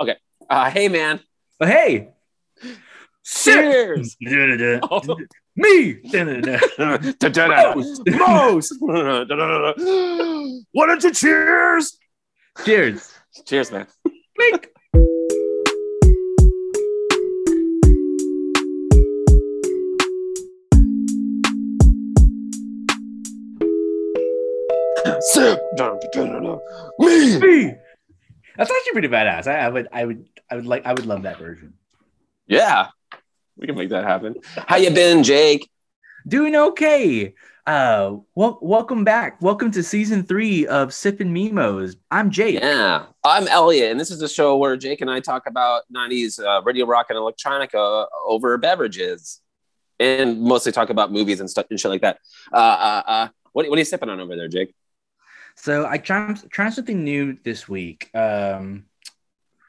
Okay. Uh, hey, man. But hey, Cheers. Oh. me. Most. Why don't you cheers? Cheers. Cheers, man. Sip. Me. Me. That's actually pretty badass. I, I would, I would, I would like, I would love that version. Yeah. We can make that happen. How you been, Jake? Doing okay. Uh, well, welcome back. Welcome to season three of Sipping Memos. I'm Jake. Yeah. I'm Elliot, and this is the show where Jake and I talk about 90s uh, radio rock and electronica over beverages and mostly talk about movies and stuff and shit like that. Uh, uh, uh, what, what are you sipping on over there, Jake? So I tried trying something new this week. Um,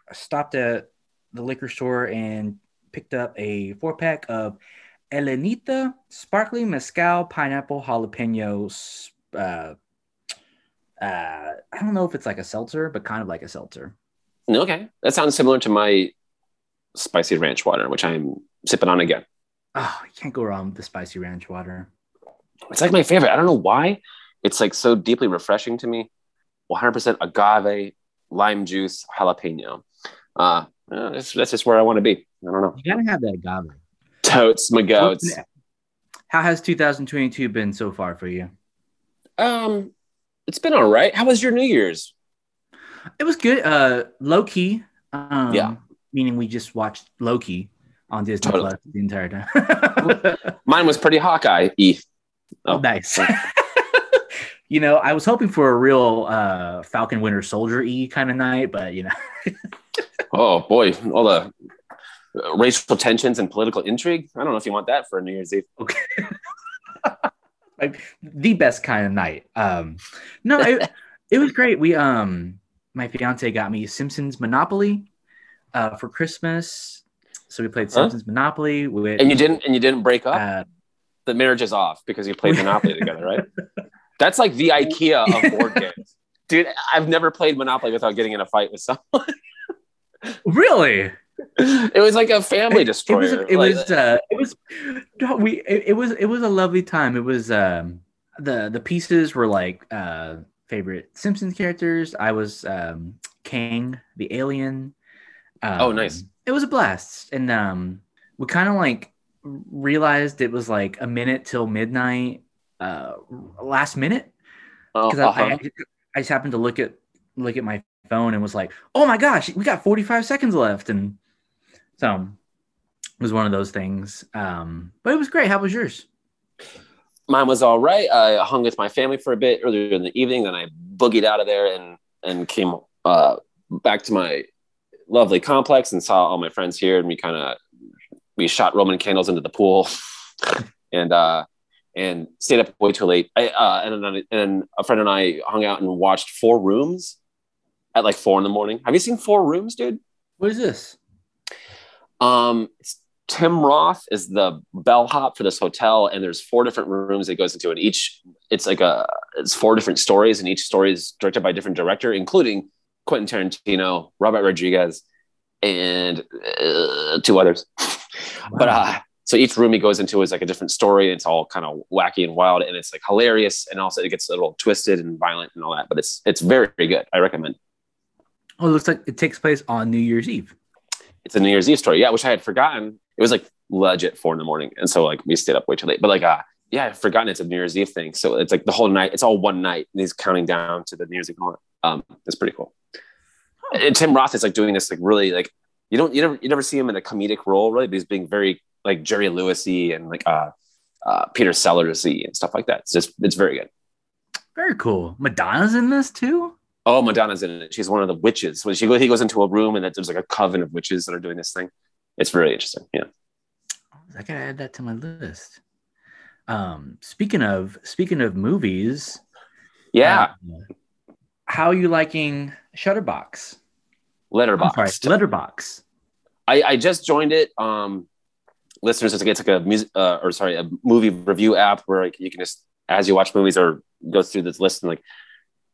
I stopped at the liquor store and picked up a four pack of Elenita sparkling mezcal pineapple jalapeno. Uh, uh, I don't know if it's like a seltzer, but kind of like a seltzer. Okay. That sounds similar to my spicy ranch water, which I'm sipping on again. Oh, you can't go wrong with the spicy ranch water. It's like my favorite. I don't know why. It's like so deeply refreshing to me. 100% agave, lime juice, jalapeno. Uh, that's, that's just where I want to be. I don't know. You gotta have that agave. Totes, my goats. How has 2022 been so far for you? Um, it's been all right. How was your New Year's? It was good. Uh, low key. Um, Yeah. Meaning we just watched Loki on Disney Totally. Plus the entire time. Mine was pretty Hawkeye. E. Oh. nice. You know, I was hoping for a real uh, Falcon Winter Soldier e kind of night, but you know, Oh boy, all the uh, racial tensions and political intrigue. I don't know if you want that for a New Year's Eve. okay. like the best kind of night. Um, no, it, it was great. We um, my fiance got me Simpsons Monopoly uh, for Christmas, so we played Huh? Simpsons Monopoly. With, And you didn't and you didn't break up. Uh, the marriage is off because you played Monopoly together, right? That's like the IKEA of board games. Dude, I've never played Monopoly without getting in a fight with someone. really? it was like a family it destroyer. was it Like, was uh it was no, we it, it was it was a lovely time it was um the the pieces were like uh favorite simpsons characters i was um kang the alien um, Oh, nice. it was a blast and um we kind of like realized it was like a minute till midnight uh last minute oh, because uh-huh. I, I, I just happened to look at look at my phone and was like, "Oh my gosh, we got 45 seconds left," and so it was one of those things. Um, but it was great. How was yours? mine was all right. I hung with my family for a bit earlier in the evening. Then I boogied out of there and and came uh, back to my lovely complex and saw all my friends here. And we kind of we shot Roman candles into the pool and uh, and stayed up way too late. I, uh, and and a friend and I hung out and watched Four Rooms at like four in the morning. Have you seen Four Rooms, dude? What is this? Um, it's- Tim Roth is the bellhop for this hotel, and there's four different rooms it goes into, and each it's like a it's four different stories, and each story is directed by a different director, including Quentin Tarantino, Robert Rodriguez, and uh, two others. But uh, so each room he goes into is like a different story. And it's all kind of wacky and wild, and it's like hilarious, and also it gets a little twisted and violent and all that. But it's it's very, very good. I recommend. oh, it looks like it takes place on New Year's Eve. it's a New Year's Eve story. Yeah, which I had forgotten. It was like legit four in the morning, and so like we stayed up way too late. But like, uh, yeah, I've forgotten it's a New Year's Eve thing. So it's like the whole night. It's all one night, and he's counting down to the New Year's Eve moment. Um, it's pretty cool. And Tim Roth is like doing this like really like you don't you never you never see him in a comedic role really, but he's being very like Jerry Lewisy and like uh, uh Peter Sellersy and stuff like that. It's just it's very good. Very cool. Madonna's in this too. Oh, Madonna's in it. She's one of the witches. When she go, he goes into a room and that there's like a coven of witches that are doing this thing. It's very interesting. Yeah. I gotta add that to my list. Um, speaking of speaking of movies, Yeah. uh, how are you liking Shutterbox? Sorry, Letterboxd. I, I just joined it. Um, listeners, it's like, it's like a music, uh, or sorry, a movie review app where like you can just, as you watch movies or go through this list and like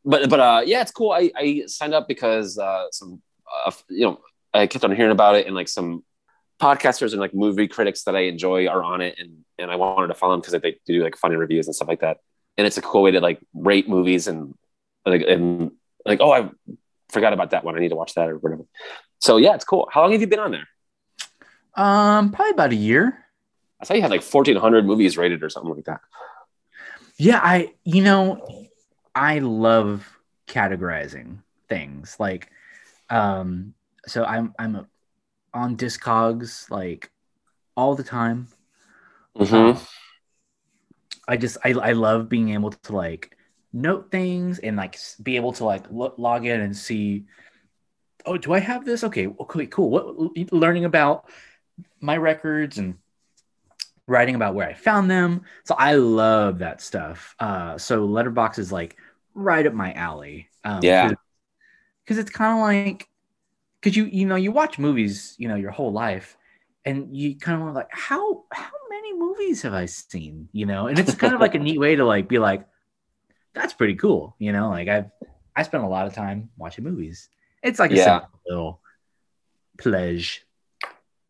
but but uh, yeah, it's cool. I, I signed up because uh, some uh, you know I kept on hearing about it and like some podcasters and like movie critics that I enjoy are on it, and and I wanted to follow them because they, they do like funny reviews and stuff like that. And it's a cool way to like rate movies and like and like oh I forgot about that one. I need to watch that or whatever. So yeah, it's cool. How long have you been on there? Um, probably about a year. I thought you had like fourteen hundred movies rated or something like that. Yeah, I you know, I love categorizing things. Like um so I'm I'm a, on Discogs like all the time. Mm-hmm. Um, I just I, I love being able to like note things and like be able to like lo- log in and see oh do I have this okay okay cool what learning about my records and writing about where I found them. So I love that stuff. Uh so Letterboxd is like right up my alley um, Yeah. because it's kind of like because you you know you watch movies you know your whole life and you kind of like how how many movies have I seen you know? And it's kind of like a neat way to like be like that's pretty cool you know? Like I've I spend a lot of time watching movies. It's like a Yeah. simple little pleasure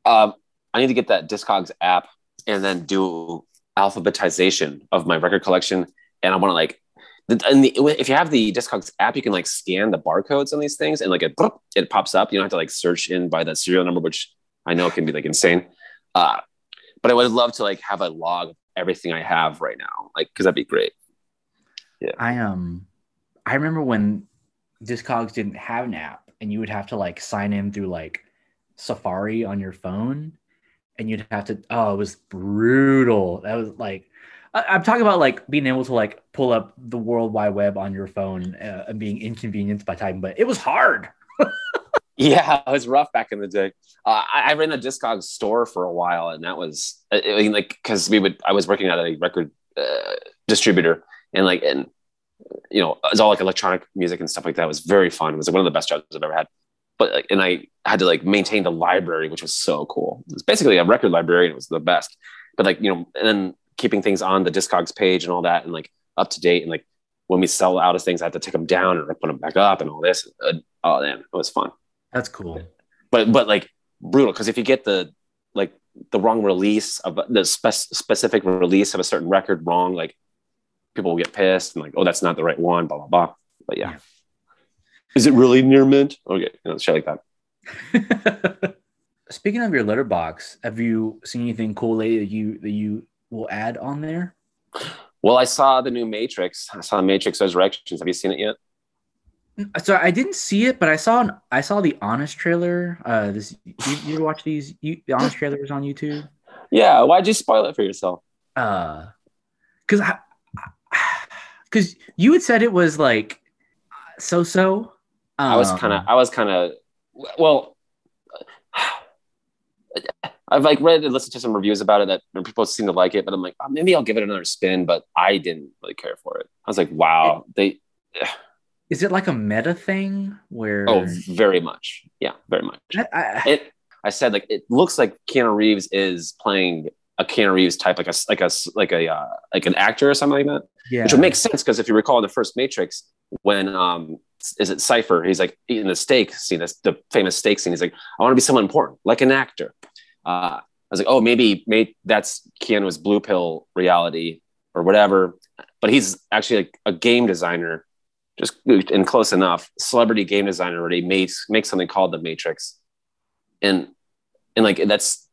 Um, I need to get that Discogs app and then do alphabetization of my record collection. And I want to like, and the, if you have the Discogs app, you can like scan the barcodes on these things and like it, it pops up. You don't have to like search in by the serial number, which I know can be like insane. Uh, but I would love to like have a log of everything I have right now, like because that'd be great. Yeah. I um I remember when Discogs didn't have an app and you would have to like sign in through like Safari on your phone and you'd have to oh it was brutal. That was like I, I'm talking about like being able to like pull up the World Wide Web on your phone uh, and being inconvenienced by typing, but it was hard. Yeah, it was rough back in the day. Uh, I, I ran a Discogs store for a while, and that was I mean, like because we would I was working at a record uh, distributor, and like and you know it was all like electronic music and stuff like that. It was very fun. It was like, one of the best jobs I've ever had. But like, and I had to like maintain the library, which was so cool. It was basically a record library, and it was the best. But like you know, and then keeping things on the Discogs page and all that, and like up to date, and like when we sell out of things, I had to take them down and put them back up and all this. Uh, oh man, it was fun That's cool. but but like brutal because if you get the like the wrong release of the spec- specific release of a certain record wrong like people will get pissed and like oh that's not the right one blah blah blah but yeah, Yeah. Is it really near mint okay you know, shit like that Speaking of your Letterboxd, have you seen anything cool lately that you that you will add on there? well i saw the new matrix i saw the matrix resurrections have you seen it yet So I didn't see it, but I saw an, I saw the honest trailer. Uh, this you, you watch these you, the honest trailers on YouTube? yeah why'd you spoil it for yourself Uh, because I, because you had said it was like so so. I was um, kind of i was kind of well I've like read and listened to some reviews about it that people seem to like it, but I'm like, oh, maybe I'll give it another spin. But I didn't really care for it. I was like, wow, they Is it like a meta thing where? oh very much, yeah, very much. I, I, It I said like it looks like Keanu Reeves is playing a Keanu Reeves type, like a like a like a uh, like an actor or something like that, yeah. which would make sense because if you recall in the first Matrix when um is it Cipher? He's like eating the steak scene, that's the famous steak scene. He's like, I want to be someone important, like an actor. Uh, I was like, oh, maybe, maybe that's Keanu's blue pill reality or whatever. But he's actually like a game designer, just and close enough. Celebrity game designer already makes makes something called the Matrix, and and like that's,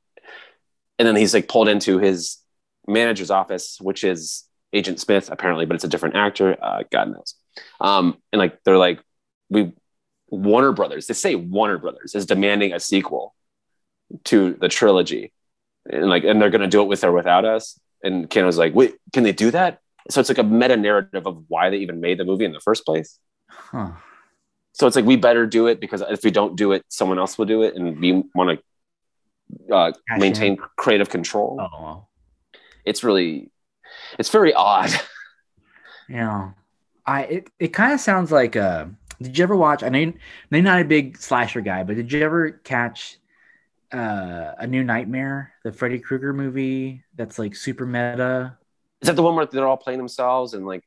and then he's like pulled into his manager's office, which is Agent Smith apparently, but it's a different actor. Uh, God knows. Um, and like they're like, we Warner Brothers, they say Warner Brothers is demanding a sequel to the trilogy, and like, and they're gonna do it with or without us. And Ken was like, wait, can they do that? So it's like a meta narrative of why they even made the movie in the first place. Huh. So it's like we better do it because if we don't do it, someone else will do it, and we want to uh, maintain creative control. Oh well. It's really, it's very odd. Yeah. I it, it kind of sounds like uh did you ever watch I know you- I know you're not a big slasher guy, but did you ever catch uh a new nightmare, the Freddy Krueger movie that's like super meta? Is that the one where they're all playing themselves and like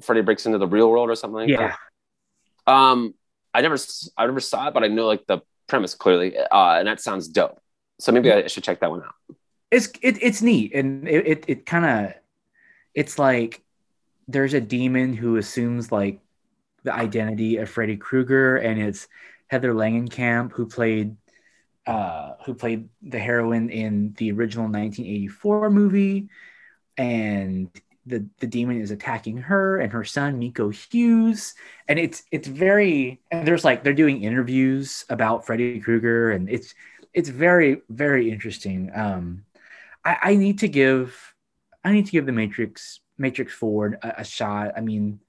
Freddy breaks into the real world or something like Yeah. that. Um, I never, I never saw it, but I know like the premise clearly, uh, and that sounds dope. So maybe I should check that one out. it's it, it's neat. And it it, it kind of it's like there's a demon who assumes like the identity of Freddy Krueger and it's Heather Langenkamp who played uh who played the heroine in the original 1984 movie. And the the demon is attacking her and her son Miko Hughes. And it's it's very and there's like they're doing interviews about Freddy Krueger and it's it's very very interesting um I, I need to give I need to give the Matrix Matrix Forward a, a shot. I mean,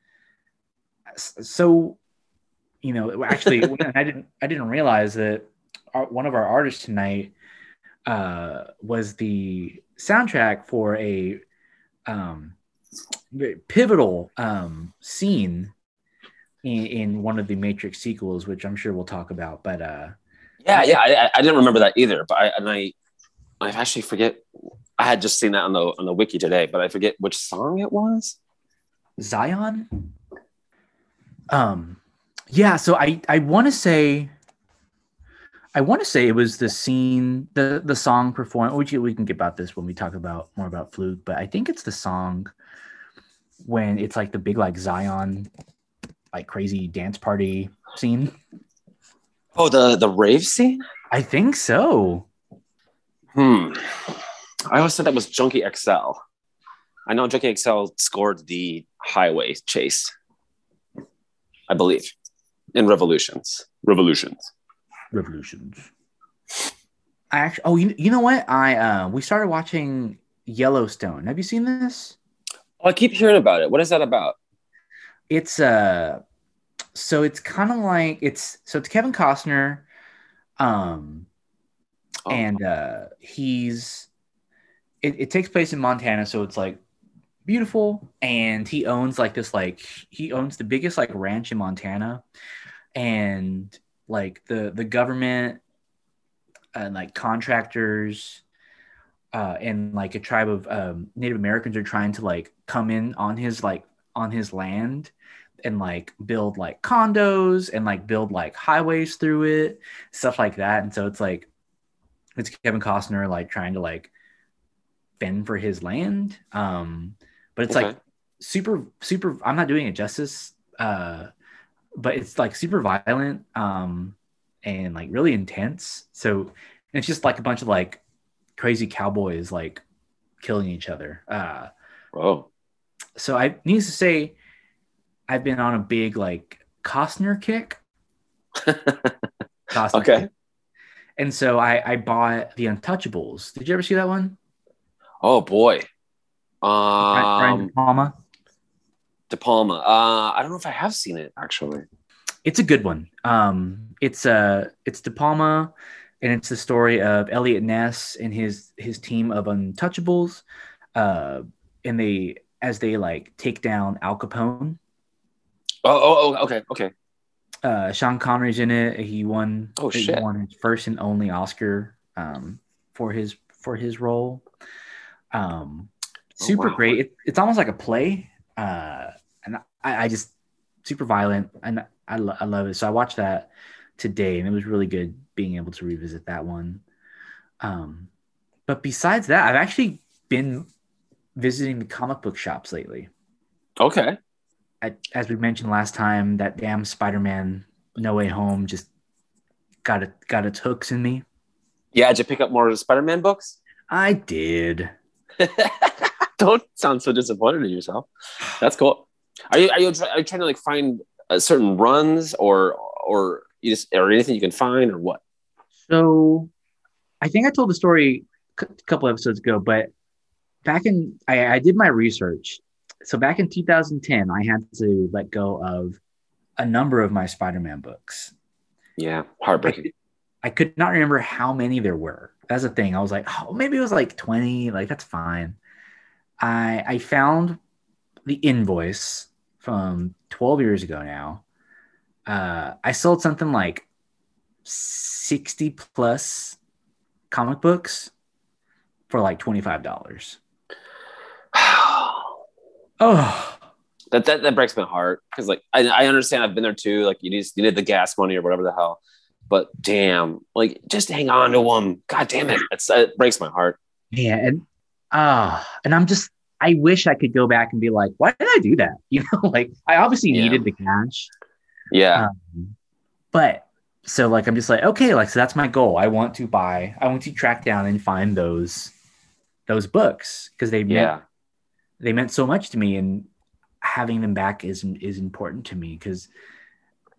so you know, actually, I didn't I didn't realize that our, one of our artists tonight uh, was the soundtrack for a um, very pivotal um, scene in, in one of the Matrix sequels, which I'm sure we'll talk about. But uh, Yeah, yeah, I, I- didn't remember that either, but I and I, I actually forget. I had just seen that on the on the wiki today, but I forget which song it was. Zion. Um, yeah. So I I want to say, I want to say it was the scene, the the song performed. Which we can get about this when we talk about more about Fluke, but I think it's the song when it's like the big like Zion, like crazy dance party scene. Oh, the the rave scene. I think so. Hmm. I always said that was Junkie XL. I know Junkie XL scored the highway chase. I believe in Revolutions. Revolutions. Revolutions. I actually. Oh, you, you know what? I uh we started watching Yellowstone. Have you seen this? Oh, I keep hearing about it. What is that about? it's uh so it's kind of like it's so it's Kevin Costner um Oh. and uh he's it, it takes place in Montana so it's like beautiful and he owns like this like he owns the biggest like ranch in Montana and like the the government and like contractors uh and like a tribe of um Native Americans are trying to like come in on his like on his land and like build like condos and like build like highways through it stuff like that. And so it's like it's Kevin Costner like trying to like fend for his land. Um but it's like super super i'm not doing it justice uh but it's like super violent um and like really intense. So it's just like a bunch of like crazy cowboys like killing each other. Uh Oh. So i needs to say i've been on a big like costner kick Costner Okay. kick. and so i i bought the untouchables did you ever see that one Oh boy. Brian Um, De Palma. De Palma. Uh, I don't know if I have seen it actually. it's a good one. Um, it's uh, it's De Palma, and it's the story of Eliot Ness and his his team of Untouchables, uh, and they as they like take down Al Capone. Oh, oh, oh okay, okay. Uh, Sean Connery's in it. He won. Oh, he shit. Won his first and only Oscar um, for his for his role. Um, Oh, super wow. great. It, it's almost like a play, uh, and I, I just super violent, and I, lo- I love it. So I watched that today, and it was really good being able to revisit that one. Um, but besides that, I've actually been visiting the comic book shops lately. Okay. I, as we mentioned last time, that damn Spider-Man No Way Home just got it got its hooks in me. Yeah, did you pick up more of the Spider-Man books? I did. don't sound so disappointed in yourself. That's cool. Are you are you, are you trying to like find uh, certain runs or or you just or anything you can find or what? So I think I told the story a couple episodes ago, but back in I, I did my research. So back in 2010, I had to let go of a number of my Spider-Man books. Yeah, I heartbreaking. could, I could not remember how many there were. That's the thing. I was like, oh, maybe it was like 20. Like that's fine. I I found the invoice from 12 years ago now. Uh, I sold something like 60 plus comic books for like $25. Oh, that that, that breaks my heart because like I, I understand I've been there too. Like you need you need the gas money or whatever the hell, but damn, like just hang on to them. God damn it, it's, it breaks my heart. Yeah, and ah, uh, and I'm just I wish I could go back and be like, why did I do that? You know, like I obviously Yeah. needed the cash. Yeah, Um, but so like I'm just like, okay, like so that's my goal. I want to buy, I want to track down and find those those books because they yeah, they meant so much to me and having them back is is important to me because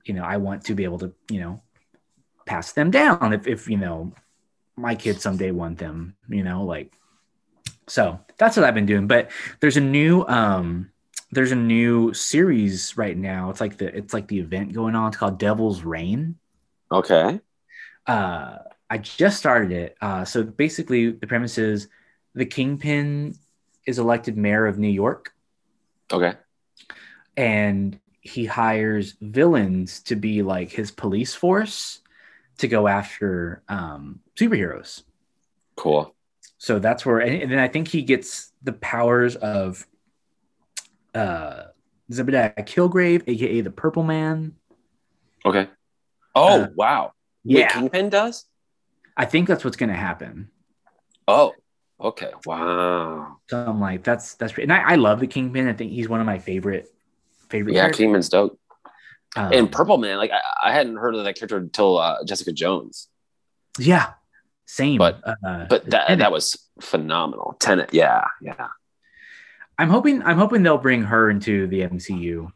you know I want to be able to you know pass them down if if you know my kids someday want them you know like so that's what I've been doing. But there's a new um there's a new series right now. It's like the it's like the event going on. It's called Devil's Reign. Okay, uh, I just started it. Uh, so basically, the premise is the kingpin is elected mayor of New York, okay, and he hires villains to be like his police force to go after um, superheroes. cool. So that's where, and, then I think he gets the powers of uh, Zebediah Kilgrave, aka the Purple Man. Okay. Oh Uh, wow. Wait, Yeah, Kingpin does. I think that's what's going to happen. Oh, okay. Wow. So I'm like, that's that's. And I, I love the Kingpin. I think he's one of my favorite favorite. Yeah, characters. Kingpin's dope. Um, and Purple Man, like I, I hadn't heard of that character until uh, Jessica Jones, yeah, same. But- uh, but that Tennant. that was phenomenal. Tennant, yeah, yeah. I'm hoping I'm hoping they'll bring her into the MCU.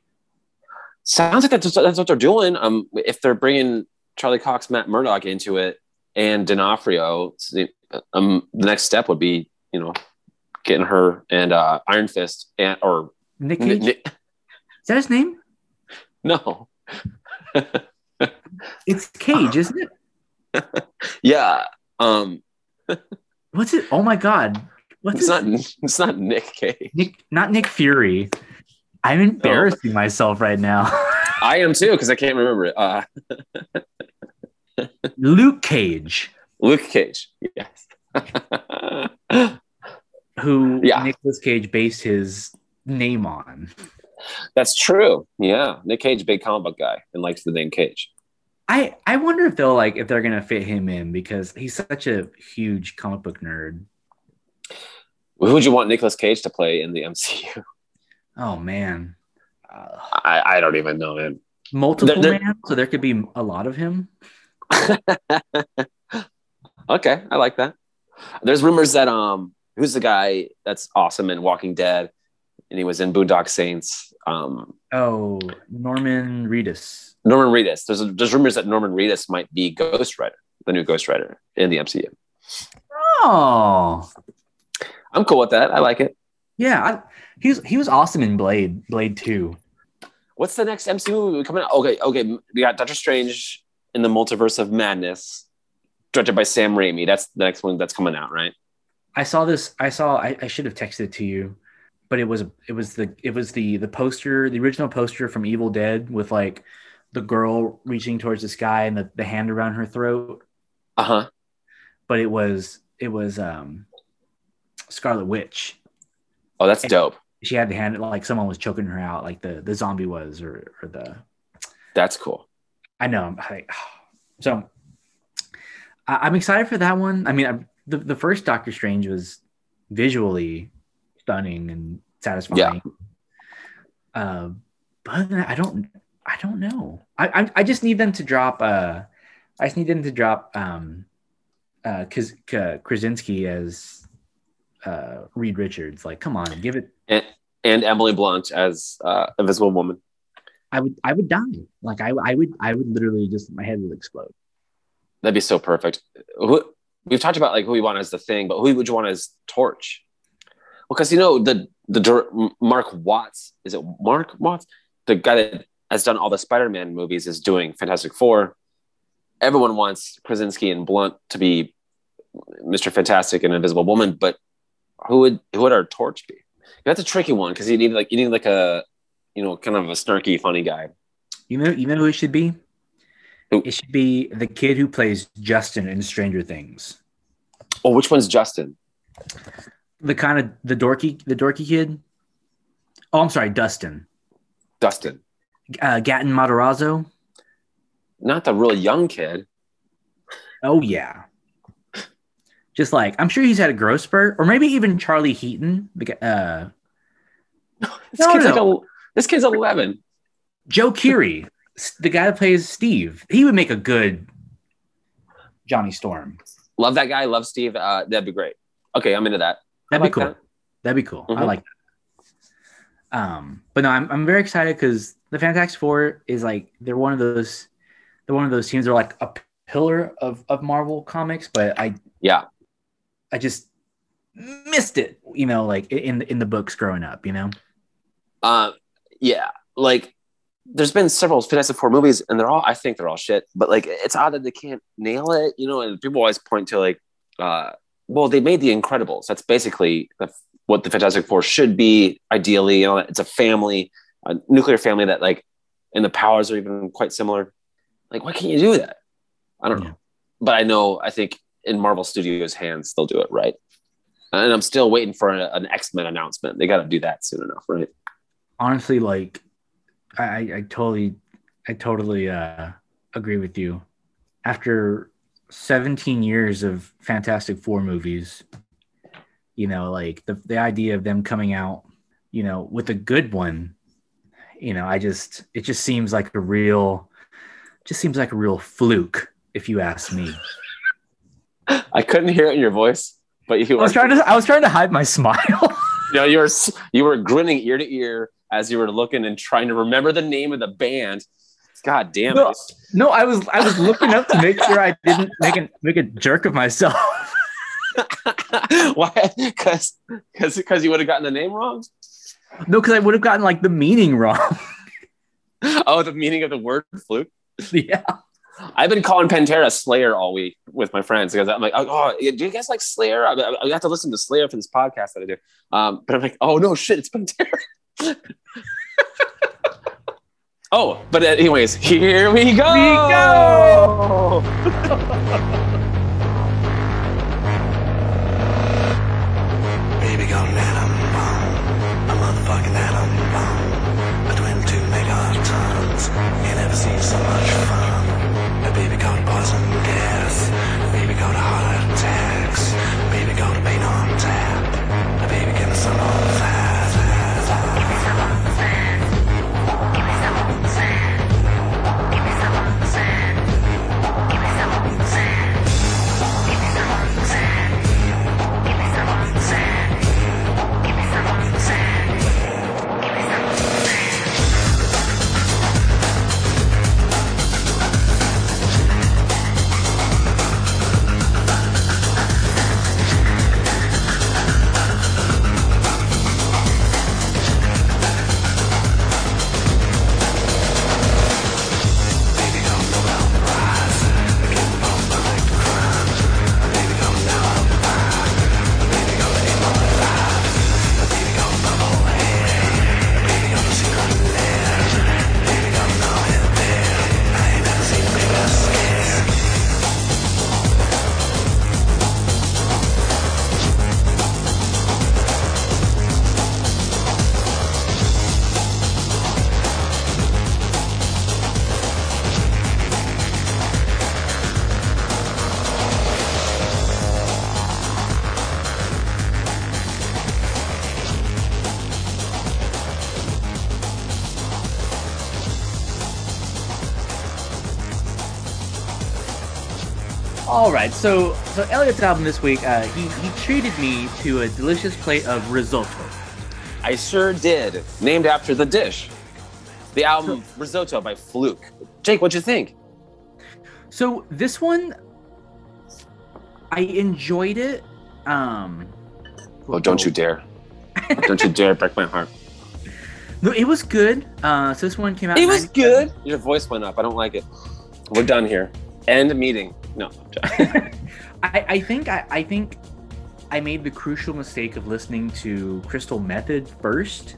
Sounds like that's that's what they're doing. Um, if they're bringing Charlie Cox, Matt Murdock into it, and D'Onofrio, um, the next step would be you know getting her and uh, Iron Fist and or Nick Ni- Cage, Ni- is that his name? no, It's Cage, isn't it? yeah. Um, What's it? Oh my God, what's it's not it's not Nick Cage. Nick? Not Nick Fury. I'm embarrassing myself right now. I am too because I can't remember it. Uh, Luke Cage, Luke Cage. Yes. who Yeah. Nicolas Cage based his name on. That's true. Yeah, Nick Cage, big comic book guy, and likes the name Cage. I I wonder if they'll like if they're gonna fit him in because he's such a huge comic book nerd. Who would you want Nicolas Cage to play in the MCU? Oh man, uh, I, I don't even know, him. multiple They're- they're- man, so there could be a lot of him. okay, I like that. There's rumors that um, who's the guy that's awesome in Walking Dead, and he was in Boondock Saints. Um, Oh, Norman Reedus. Norman Reedus. There's there's rumors that Norman Reedus might be Ghost Rider, the new Ghost Rider in the MCU. Oh, I'm cool with that. I like it. yeah, I, he was he was awesome in Blade Blade Two. What's the next MCU movie coming out? Okay, okay, we got Doctor Strange in the Multiverse of Madness, directed by Sam Raimi. That's the next one that's coming out, right? I saw this. I saw. I, I should have texted it to you, but it was it was the it was the the poster, the original poster from Evil Dead with like the girl reaching towards the sky and the, the hand around her throat. Uh huh. But it was it was um Scarlet Witch. Oh, that's dope. She had the hand like someone was choking her out, like the the zombie was, or or the That's cool. I know. I, so I, I'm excited for that one. I mean, I, the the first Doctor Strange was visually stunning and satisfying. Uh, but other than that, I don't. I don't know. I, I I just need them to drop. Uh, I just need them to drop. Um, uh, Kaz- K- Krasinski as uh Reed Richards. Like, come on, give it. And, and Emily Blunt as uh, Invisible Woman. I would. I would die. Like, I I would. I would literally just my head would explode. That'd be so perfect. Who, we've talked about like who we want as the thing, but who would you want as Torch? Well, because you know the the Mark Watts is it Mark Watts, the guy that has done all the Spider-Man movies, is doing Fantastic Four. Everyone wants Krasinski and Blunt to be Mister Fantastic and Invisible Woman, but who would who would our Torch be? That's a tricky one because you need like you need like a you know kind of a snarky, funny guy. You know, you know who it should be? Who? It should be the kid who plays Justin in Stranger Things. Oh, which one's Justin? The kind of the dorky, the dorky kid. Oh, I'm sorry, Dustin. Dustin, Uh, Gaten Matarazzo. not the real young kid. Oh yeah. Just like I'm sure he's had a growth spurt, or maybe even Charlie Heaton. Uh, This No, kid's no. like a, this kid's eleven. Joe Keery, the guy that plays Steve. He would make a good Johnny Storm. Love that guy. Love Steve. Uh, that'd be great. Okay, I'm into that. That'd like be cool. that. That'd be cool. I Mhm. like that. Um, but no, I'm I'm very excited because the Fantastic Four is like they're one of those they're one of those teams. They're like a pillar of of Marvel comics, but I Yeah. I just missed it. You know, like in in the books growing up. You know. Uh, yeah. Like, there's been several Fantastic Four movies, and they're all. I think they're all shit. But like, it's odd that they can't nail it. You know, and people always point to like, uh, well, they made The Incredibles. That's basically the, what the Fantastic Four should be. Ideally, you know, it's a family, a nuclear family that like, and the powers are even quite similar. Like, why can't you do that? I don't Yeah. know. But I know. I think in Marvel Studios' hands, they'll do it right. And I'm still waiting for a- an X Men announcement. They got to do that soon enough, right? honestly like I, I totally I totally uh agree with you. After 17 years of Fantastic Four movies, you know, like the the idea of them coming out, you know, with a good one, you know, I just it just seems like a real just seems like a real fluke if you ask me. I couldn't hear it in your voice, but you I were was trying to I was trying to hide my smile. you know, you were you were grinning ear to ear as you were looking and trying to remember the name of the band. God damn No. it! no, I was I was looking up to make sure I didn't make a make a jerk of myself. Why? Because because because you would have gotten the name wrong. No, because I would have gotten like the meaning wrong. Oh, the meaning of the word fluke. yeah. I've been calling Pantera Slayer all week with my friends because I'm like, oh, do you guys like Slayer? I, I, I have to listen to Slayer for this podcast that I do. Um, but I'm like, oh no, shit, it's Pantera. oh, but anyways, here we go. We go. right. So so Elliot's album this week, uh, he he treated me to a delicious plate of risotto. I sure did. Named after the dish. The album Risotto by Fluke. Jake, what'd you think? So this one, I enjoyed it. Um, Oh, don't you dare. don't you dare break my heart. No, it was good. Uh, so this one came out. It was good. Your voice went up. I don't like it. We're done here. End meeting. No. I, I think I, I think I made the crucial mistake of listening to Crystal Method first,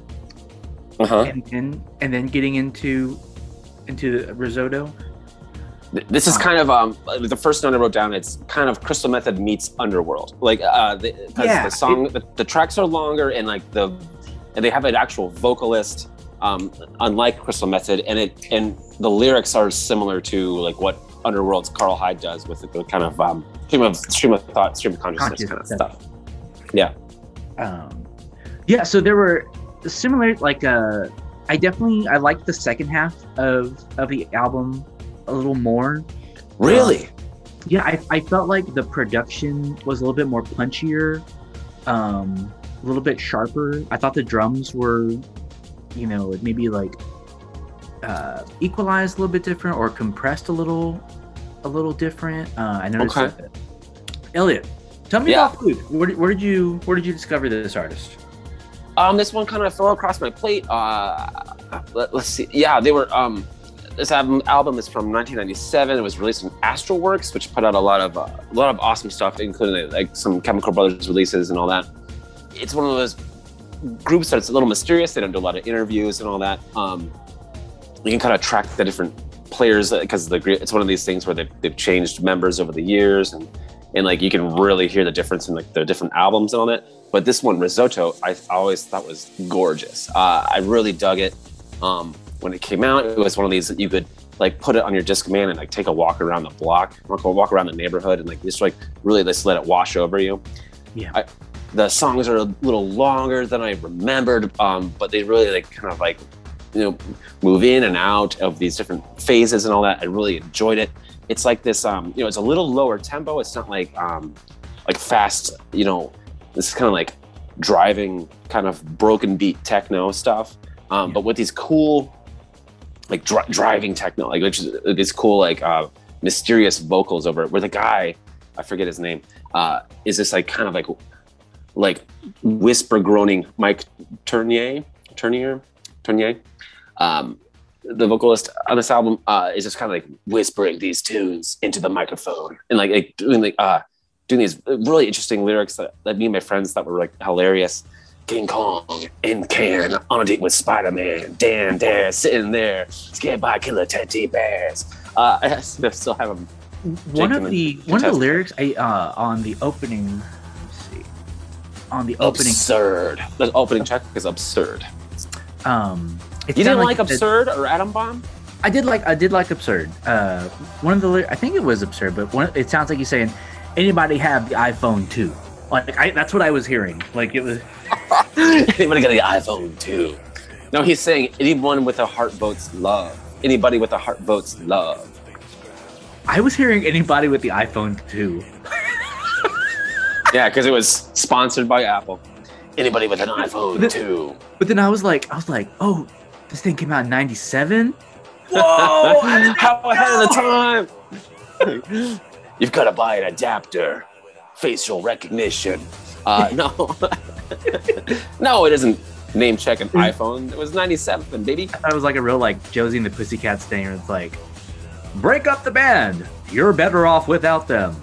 Uh-huh. and then and then getting into into risotto. This is kind of um the first note I wrote down. It's kind of Crystal Method meets Underworld. Like uh, the, Yeah, the song, the, the tracks are longer and like the and they have an actual vocalist. um, unlike Crystal Method, and it and the lyrics are similar to like what Underworld's Karl Hyde does with the kind of um, stream of stream of thought, stream of consciousness kind of stuff. Yeah. um yeah so there were similar like uh i definitely i liked the second half of of the album a little more Really? yeah i, I felt like the production was a little bit more punchier um a little bit sharper i thought the drums were you know maybe like uh equalized a little bit different or compressed a little a little different uh i noticed Okay. that elliot tell me Yeah. about food where, did- where did you where did you discover this artist Um, this one kind of fell across my plate. Uh, let, us see. Yeah, they were. Um, this album album is from 1997. It was released on Astralwerks, which put out a lot of uh, a lot of awesome stuff, including like some Chemical Brothers releases and all that. It's one of those groups that's a little mysterious. They don't do a lot of interviews and all that. Um, you can kind of track the different players because the it's one of these things where they've, they've changed members over the years and and like you can really hear the difference in like their different albums and all that. But this one, Risotto, I always thought was gorgeous. Uh, I really dug it. Um, when it came out, it was one of these that you could like put it on your Discman and like take a walk around the block, walk around the neighborhood, and like just like really just let it wash over you. Yeah. I, the songs are a little longer than I remembered, um, but they really like kind of like you know move in and out of these different phases and all that. I really enjoyed it. It's like this, um, you know, it's a little lower tempo. It's not like um, like fast, you know, this is kind of like driving kind of broken beat techno stuff um, Yeah. but with these cool like dri- driving techno like which is these cool like uh, mysterious vocals over it where the guy i forget his name uh, is this like kind of like like whisper groaning mike turnier turnier turnier um, the vocalist on this album uh, is just kind of like whispering these tunes into the microphone and like, like doing like uh, doing these really interesting lyrics that, that me and my friends thought were like hilarious. King Kong in can on a date with Spider Man. Dan there sitting there scared by killer teddy bears. Uh, I still have them. one of the one of the lyrics I uh on the opening see on the opening Absurd. The opening check is absurd. um You didn't like it- absurd or atom bomb? I did like I did like absurd. Uh one of the I think it was absurd, but one it sounds like he's saying anybody have the iPhone 2. Like I, that's what I was hearing. Like it was Anybody got the iPhone too? No, he's saying anyone with a heart votes love. Anybody with a heart votes love. I was hearing anybody with the iPhone 2. Yeah, because it was sponsored by Apple. Anybody with an iPhone too. But then I was like I was like, "Oh, this thing came out in 97?" Whoa! How not ahead of the time? You've got to buy an adapter, facial recognition. Uh, no, no, it isn't. Name check an iPhone. It was '97, baby. I was like a real like Josie and the Pussycats thing where it's like, break up the band. You're better off without them.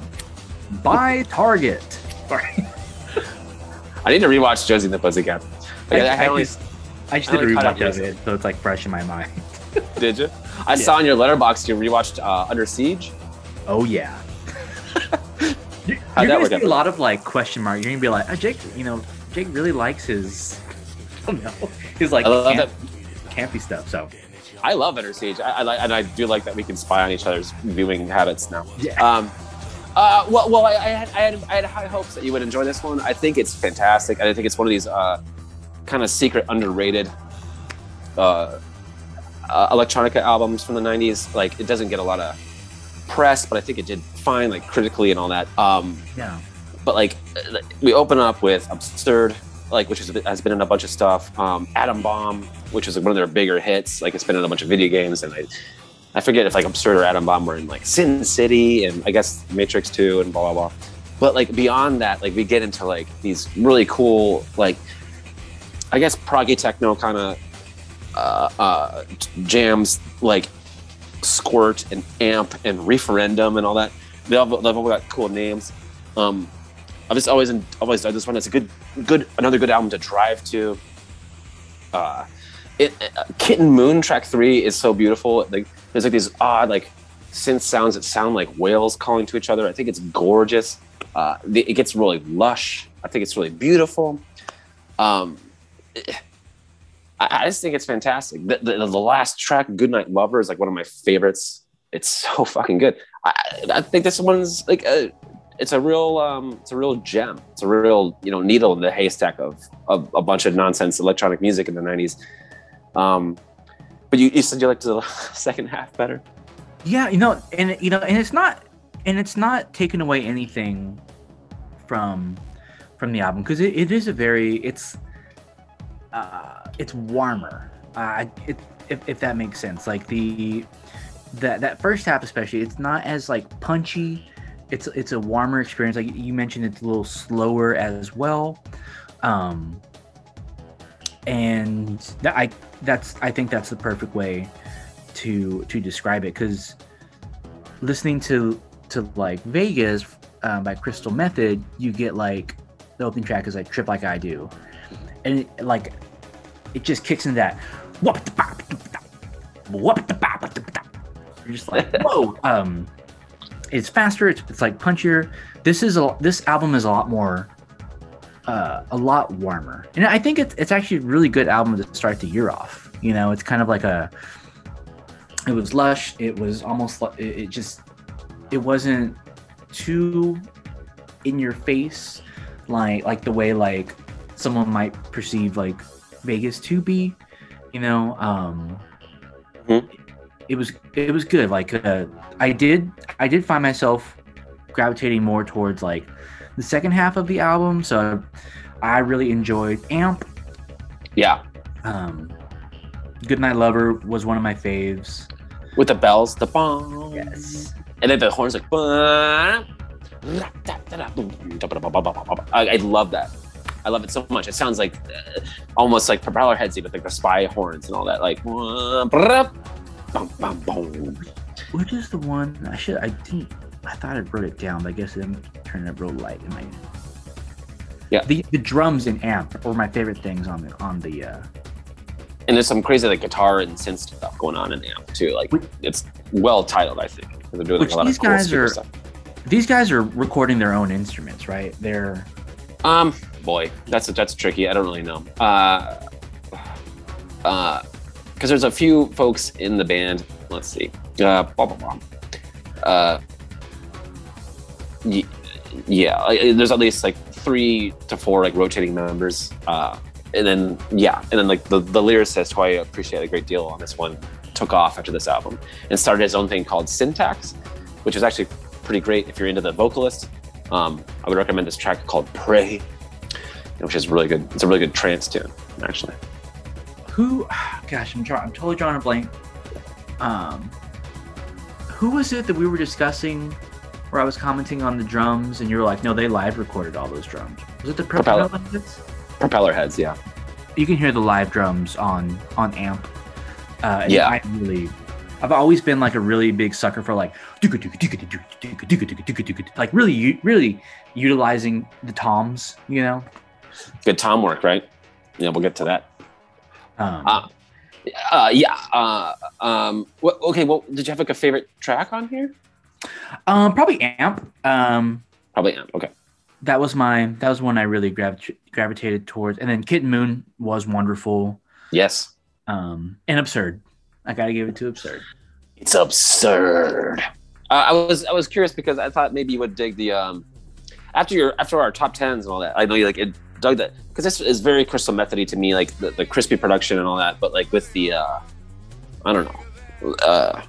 Buy Target. I need to rewatch Josie and the Pussycat. Like, I, I, I only- just, I just I did a only caught up rewatch of it, so it's like fresh in my mind. did you? I saw on your Letterboxd you rewatched uh, Under Siege. Oh yeah. You're that gonna see out? a lot of like question mark. You're gonna be like, oh, Jake, you know, Jake really likes his, I don't know, his like camp- campy stuff. So I love Under Siege. I, I like, and I do like that we can spy on each other's viewing habits now. yeah, Um, uh, well, well, I, I, had, I, had, I had high hopes that you would enjoy this one. I think it's fantastic. I think it's one of these uh, kind of secret, underrated uh, uh, electronica albums from the '90s. Like, it doesn't get a lot of press, but I think it did fine, like critically and all that. Um, yeah, but like, we open up with "Absurd," like which is, has been in a bunch of stuff. Um, "Atom Bomb," which is one of their bigger hits. Like, it's been in a bunch of video games, and I, I forget if like "Absurd" or "Atom Bomb" were in like Sin City and I guess Matrix Two and blah blah blah. But like beyond that, like we get into like these really cool, like I guess proggy techno kind of uh, uh, jams, like Squirt and Amp and Reeferendum and all that. They all, they've all got cool names. Um, I've just always always done this one. It's a good, good another good album to drive to. Uh, it, uh, Kitten Moon track three is so beautiful. Like there's like these odd like synth sounds that sound like whales calling to each other. I think it's gorgeous. Uh, it gets really lush. I think it's really beautiful. Um, I, just think it's fantastic. The, the, the last track, "Goodnight Lover," is like one of my favorites. It's so fucking good. I, I think this one's like a, it's a real, um, it's a real gem. It's a real, you know, needle in the haystack of, of a bunch of nonsense electronic music in the '90s. Um, but you, you said you liked the second half better. Yeah, you know, and you know, and it's not, and it's not taking away anything from from the album because it, it is a very it's uh it's warmer. Uh, it if, if that makes sense. Like the that that first half especially, it's not as like punchy. It's it's a warmer experience. Like you mentioned, it's a little slower as well. Um, and that I that's I think that's the perfect way to to describe it because listening to to like Vegas um, by Crystal Method, you get like the opening track is like Trip Like I Do, and it, like it just kicks into that. You're just like whoa. Um, it's faster. It's, it's like punchier. This is a this album is a lot more. Uh, a lot warmer, and I think it's it's actually a really good album to start the year off. You know, it's kind of like a. It was lush. It was almost it, it just. It wasn't too in your face like like the way like someone might perceive like Vegas to be you know um Mhm. it was it was good like uh, I did I did find myself gravitating more towards like the second half of the album so I really enjoyed Amp Yeah, um Goodnight Lover was one of my faves with the bells, the bong. yes and then the horns like. I, I love that. I love it so much. It sounds like uh, almost like propeller headsy with like the spy horns and all that. Like, which is the one I should I didn't I thought I wrote it down, but I guess I'm turning it real light in my Yeah. The the drums and amp were my favorite things on the on the uh and there's some crazy like guitar and synth stuff going on in the amp too. Like, it's well titled, I think. They're doing like a lot these of cool guys are- stuff. these guys are recording their own instruments, right? They're Um, boy, that's that's tricky. I don't really know. Uh, uh, because there's a few folks in the band. Let's see. Uh, blah, blah, blah. Uh, ye- yeah, there's at least like three to four like rotating members. Uh, and then yeah, and then like the the lyricist who I appreciate a great deal on this one took off after this album and started his own thing called Syntax, which is actually pretty great if you're into the vocalist. Um, I would recommend this track called Pray, which is really good. It's a really good trance tune, actually. who gosh, I'm drawing I'm totally drawing a blank. Um who was it that we were discussing where I was commenting on the drums and you were like, no, they live recorded all those drums. Was it the Propeller. Propeller Heads? Propeller heads, yeah. you can hear the live drums on on amp uh Yeah. i really i've always been like a really big sucker for like like really really utilizing the toms you know Good tom work, right? Yeah, we'll get to that. um, Ah. Uh, yeah. Uh, um, what, okay. Well, did you have like a favorite track on here? um probably amp um Probably Amp. Okay. that was my that was one i really gravita- gravitated towards and then kitten moon was wonderful Yes. um and absurd i gotta give it to absurd It's absurd. Uh, I was I was curious because I thought maybe you would dig the um after your after our top tens and all that. I know you like it, dug that because this is very crystal methody to me, like the, the crispy production and all that. But like with the uh I don't know. Uh,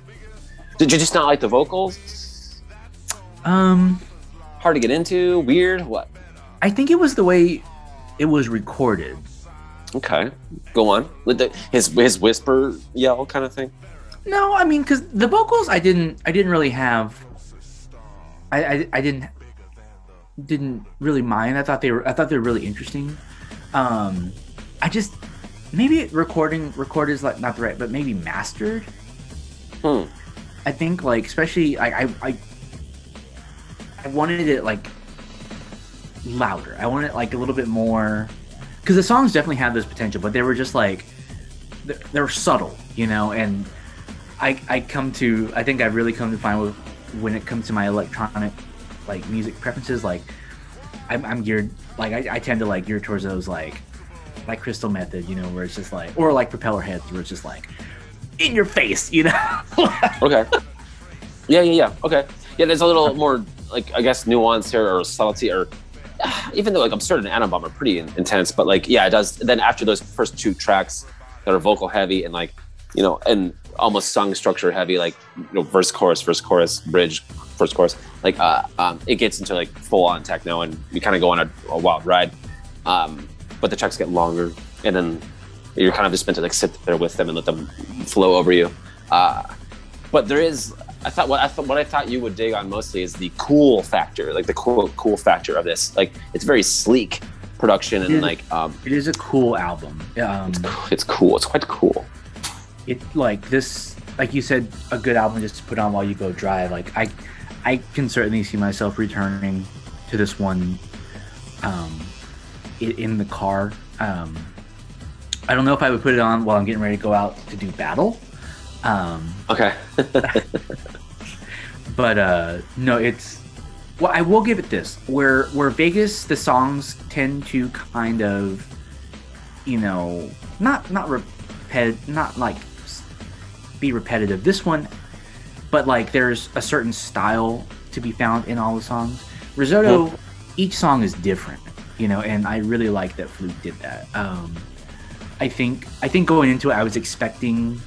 did you just not like the vocals? um Hard to get into? Weird? What? i think it was the way it was recorded Okay, go on with the his his whisper yell kind of thing. No, I mean, because the vocals, I didn't, I didn't really have. I, I, I didn't, didn't really mind. I thought they were, I thought they were really interesting. Um, I just maybe recording, record is like not the right, but maybe mastered. Hmm. I think like especially I, I, I, I wanted it like louder. I wanted it like a little bit more, because the songs definitely had this potential, but they were just like they they were subtle, you know, and I I come to I think I've really come to find with when it comes to my electronic like music preferences, like I'm, I'm geared like I, I tend to like gear towards those like like Crystal Method, you know, where it's just like, or like Propeller Heads, where it's just like in your face, you know. Okay. Yeah, yeah, yeah. Okay. Yeah, there's a little more like I guess nuance here or subtlety or even though like Absurd and Atom Bomb are pretty in- intense, but like yeah, it does. Then after those first two tracks that are vocal heavy and like you know and almost song structure heavy, like you know verse chorus verse chorus bridge first chorus, like uh, um, it gets into like full on techno and you kind of go on a, a wild ride. Um, but the tracks get longer and then you're kind of just meant to like sit there with them and let them flow over you. Uh, but there is I thought what I thought what I thought you would dig on mostly is the cool factor, like the cool cool factor of this. Like it's very sleek production and Yeah. like um, it is a cool album. Um, it's cool. It's quite cool. It like this, like you said, a good album just to put on while you go drive. Like I, I can certainly see myself returning to this one, um, in the car. Um, I don't know if I would put it on while I'm getting ready to go out to do battle. Um, Okay. but uh no it's well i will give it this where where vegas the songs tend to kind of you know not not repet not like be repetitive this one but like there's a certain style to be found in all the songs risotto each song is different you know and i really like that fluke did that um i think i think going into it i was expecting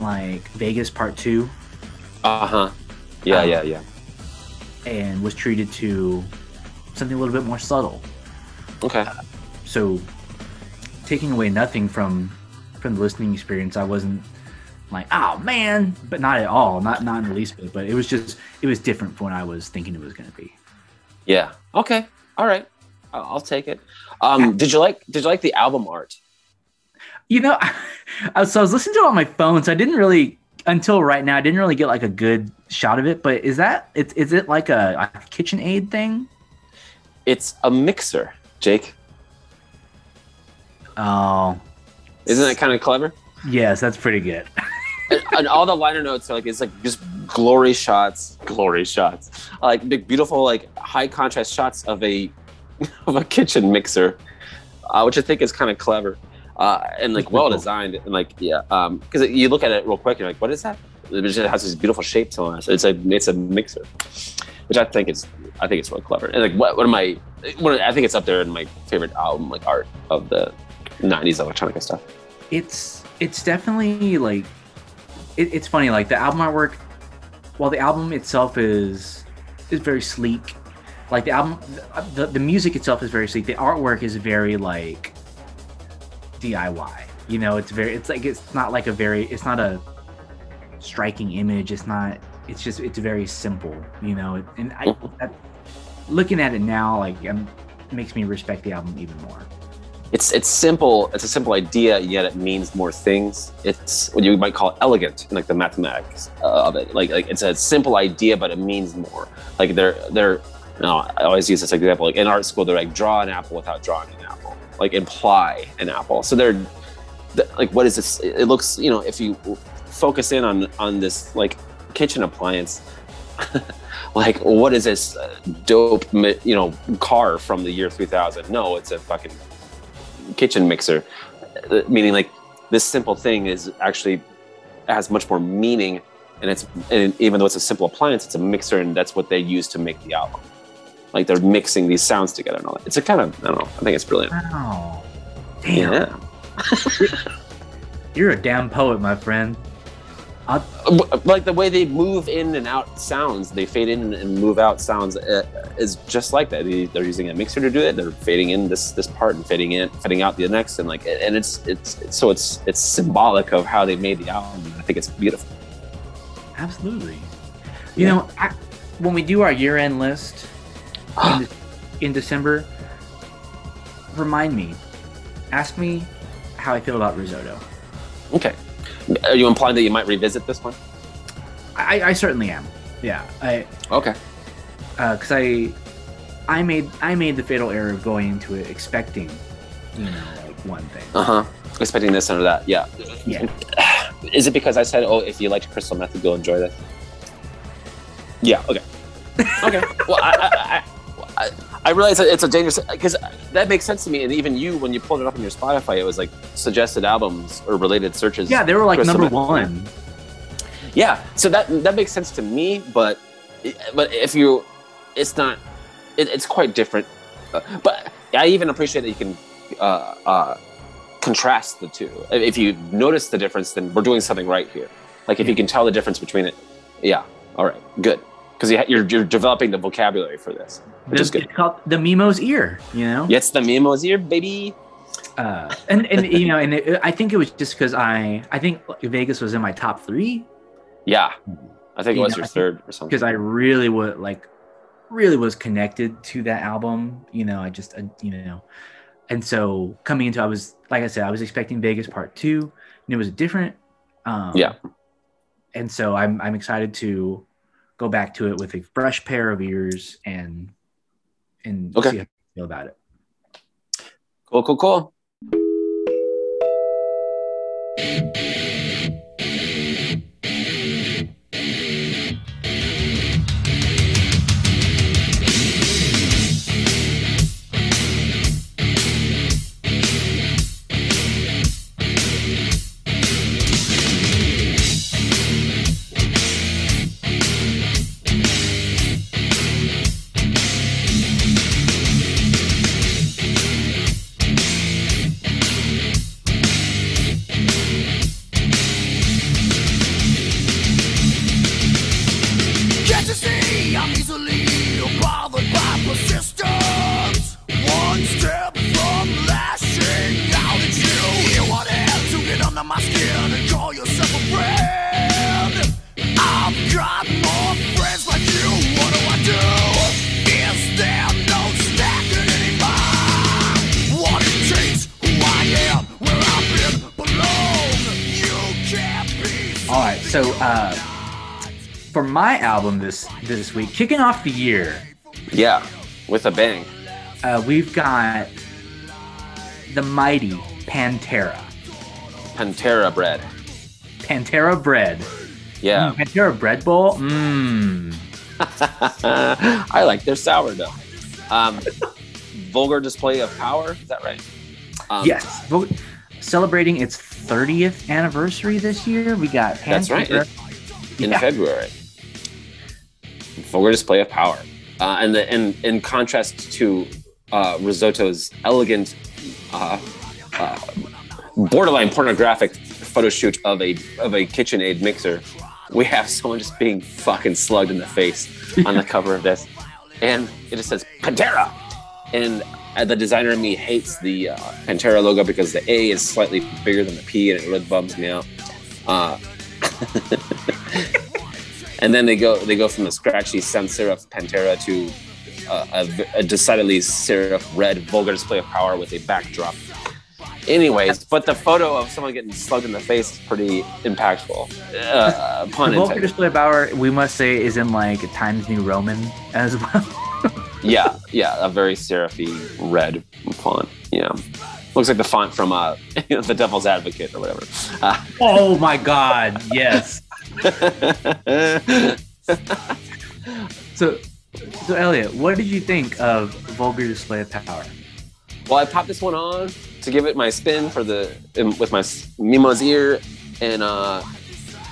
like vegas part two Uh huh. Yeah, Um, yeah, yeah. and was treated to something a little bit more subtle. Okay. So, taking away nothing from from the listening experience, I wasn't like, oh man, but not at all, not not in the least bit. But it was just it was different from what I was thinking it was going to be. Yeah. Okay. All right. I'll, take it. Um, did you like Did you like the album art? You know, I so I was listening to it on my phone, so I didn't really until right now I didn't really get like a good shot of it. But is that it's is it like a, a KitchenAid thing? It's a mixer, Jake. Oh, Isn't that kind of clever? yes, that's pretty good. and, and all the liner notes are like it's like just glory shots, glory shots, like big, beautiful, like high contrast shots of a of a kitchen mixer, uh, which I think is kind of clever uh, and like well designed and like yeah, because you look at it real quick, you're like, what is that? It just has this beautiful shape to it. It's a it's a mixer, which I think is I think it's really clever. And like what one of my one of, I think it's up there in my favorite album like art of the '90s electronica stuff. it's it's definitely like it, it's funny like the album artwork while the album itself is is very sleek like the album the, the music itself is very sleek. The artwork is very like diy you know it's very it's like it's not like a very it's not a striking image it's not it's just it's very simple you know and i looking at it now like um, makes me respect the album even more it's it's simple it's a simple idea yet it means more things. It's what you might call elegant like the mathematics uh, of it. Like like it's a simple idea but it means more. Like they're they're know, i always use this example. Like in art school they're like draw an apple without drawing an apple. Like imply an apple. So they're like what is this? It looks you know if you focus in on on this like kitchen appliance like what is this uh, dope you know car from the year 3000 no it's a fucking kitchen mixer. Uh, meaning like this simple thing is actually has much more meaning and it's and even though it's a simple appliance it's a mixer and that's what they use to make the album. Like they're mixing these sounds together and all that. It's a kind of i don't know. I think it's brilliant. Wow. Damn. Yeah You're a damn poet, my friend. Uh, but, like the way they move in and out sounds they fade in and move out sounds uh, is just like that. They, they're using a mixer to do it. They're fading in this this part and fading in fading out the next and like and it's it's, it's so it's it's symbolic of how they made the album i think it's beautiful. Absolutely. You know, I, when we do our year-end list in, de- in December, remind me, ask me how I feel about risotto. okay are you implying that you might revisit this one? I, I certainly am. Yeah, I okay. because I I made I made the fatal error of going into it expecting, you know, like one thing. uh-huh. Expecting this or that yeah. Yeah. is it because i said oh if you liked crystal method you'll enjoy this? Yeah okay. Okay. Well I, I, I, I I realize that it's a dangerous because that makes sense to me. And even you, when you pulled it up on your Spotify, it was like suggested albums or related searches. Yeah, they were like number one. Yeah, so that that makes sense to me, but but if you, it's not, it, it's quite different. Uh, But I even appreciate that you can uh, uh, contrast the two. If you notice the difference, then we're doing something right here. Like if you can tell the difference between it, yeah, all right, good, because you, you're you're developing the vocabulary for this, is good. it's called the Mimo's ear. You know. It's the Mimo's ear, baby. Uh, and and you know, and it, I think it was just because I I think Vegas was in my top three Yeah, I think it was know, your third or something. because I really would like really was connected to that album. You know, I just uh, you know, and so coming into I was like I said I was expecting Vegas Part Two, and it was different. Um, Yeah. and so I'm I'm excited to go back to it with a fresh pair of ears and and Okay. see how I feel about it. Cool, cool, cool. This week, kicking off the year, Yeah, with a bang. uh, we've got the mighty Pantera, Pantera bread. Pantera Bread, Yeah. Mm, Pantera Bread Bowl. Mmm. I like their sourdough. Um, vulgar display of power. Is that right? Um, yes, vo- celebrating its 30th anniversary this year. We got Pantera. That's right. In Yeah. February. Vulgar display of power. Uh, and the and in contrast to uh, Risotto's elegant, uh, uh, borderline pornographic photo shoot of a of a KitchenAid mixer, we have someone just being fucking slugged in the face on the cover of this, and it just says Pantera, and uh, the designer in me hates the uh, Pantera logo because the A is slightly bigger than the P, and it really bums me out. And then they go they go from a scratchy sans serif Pantera to uh, a, a decidedly serif red vulgar display of power with a backdrop. Anyways, but the photo of someone getting slugged in the face is pretty impactful. Uh, The Vulgar. Display of Power, we must say, is in like Times New Roman as well. Yeah, yeah, a very serify red font. Yeah, looks like the font from uh, the Devil's Advocate or whatever. Uh, oh my God! Yes. So, so Elliot, what did you think of Vulgar Display of Power? Well, I popped this one on to give it my spin for the with my Mimo's ear, and uh,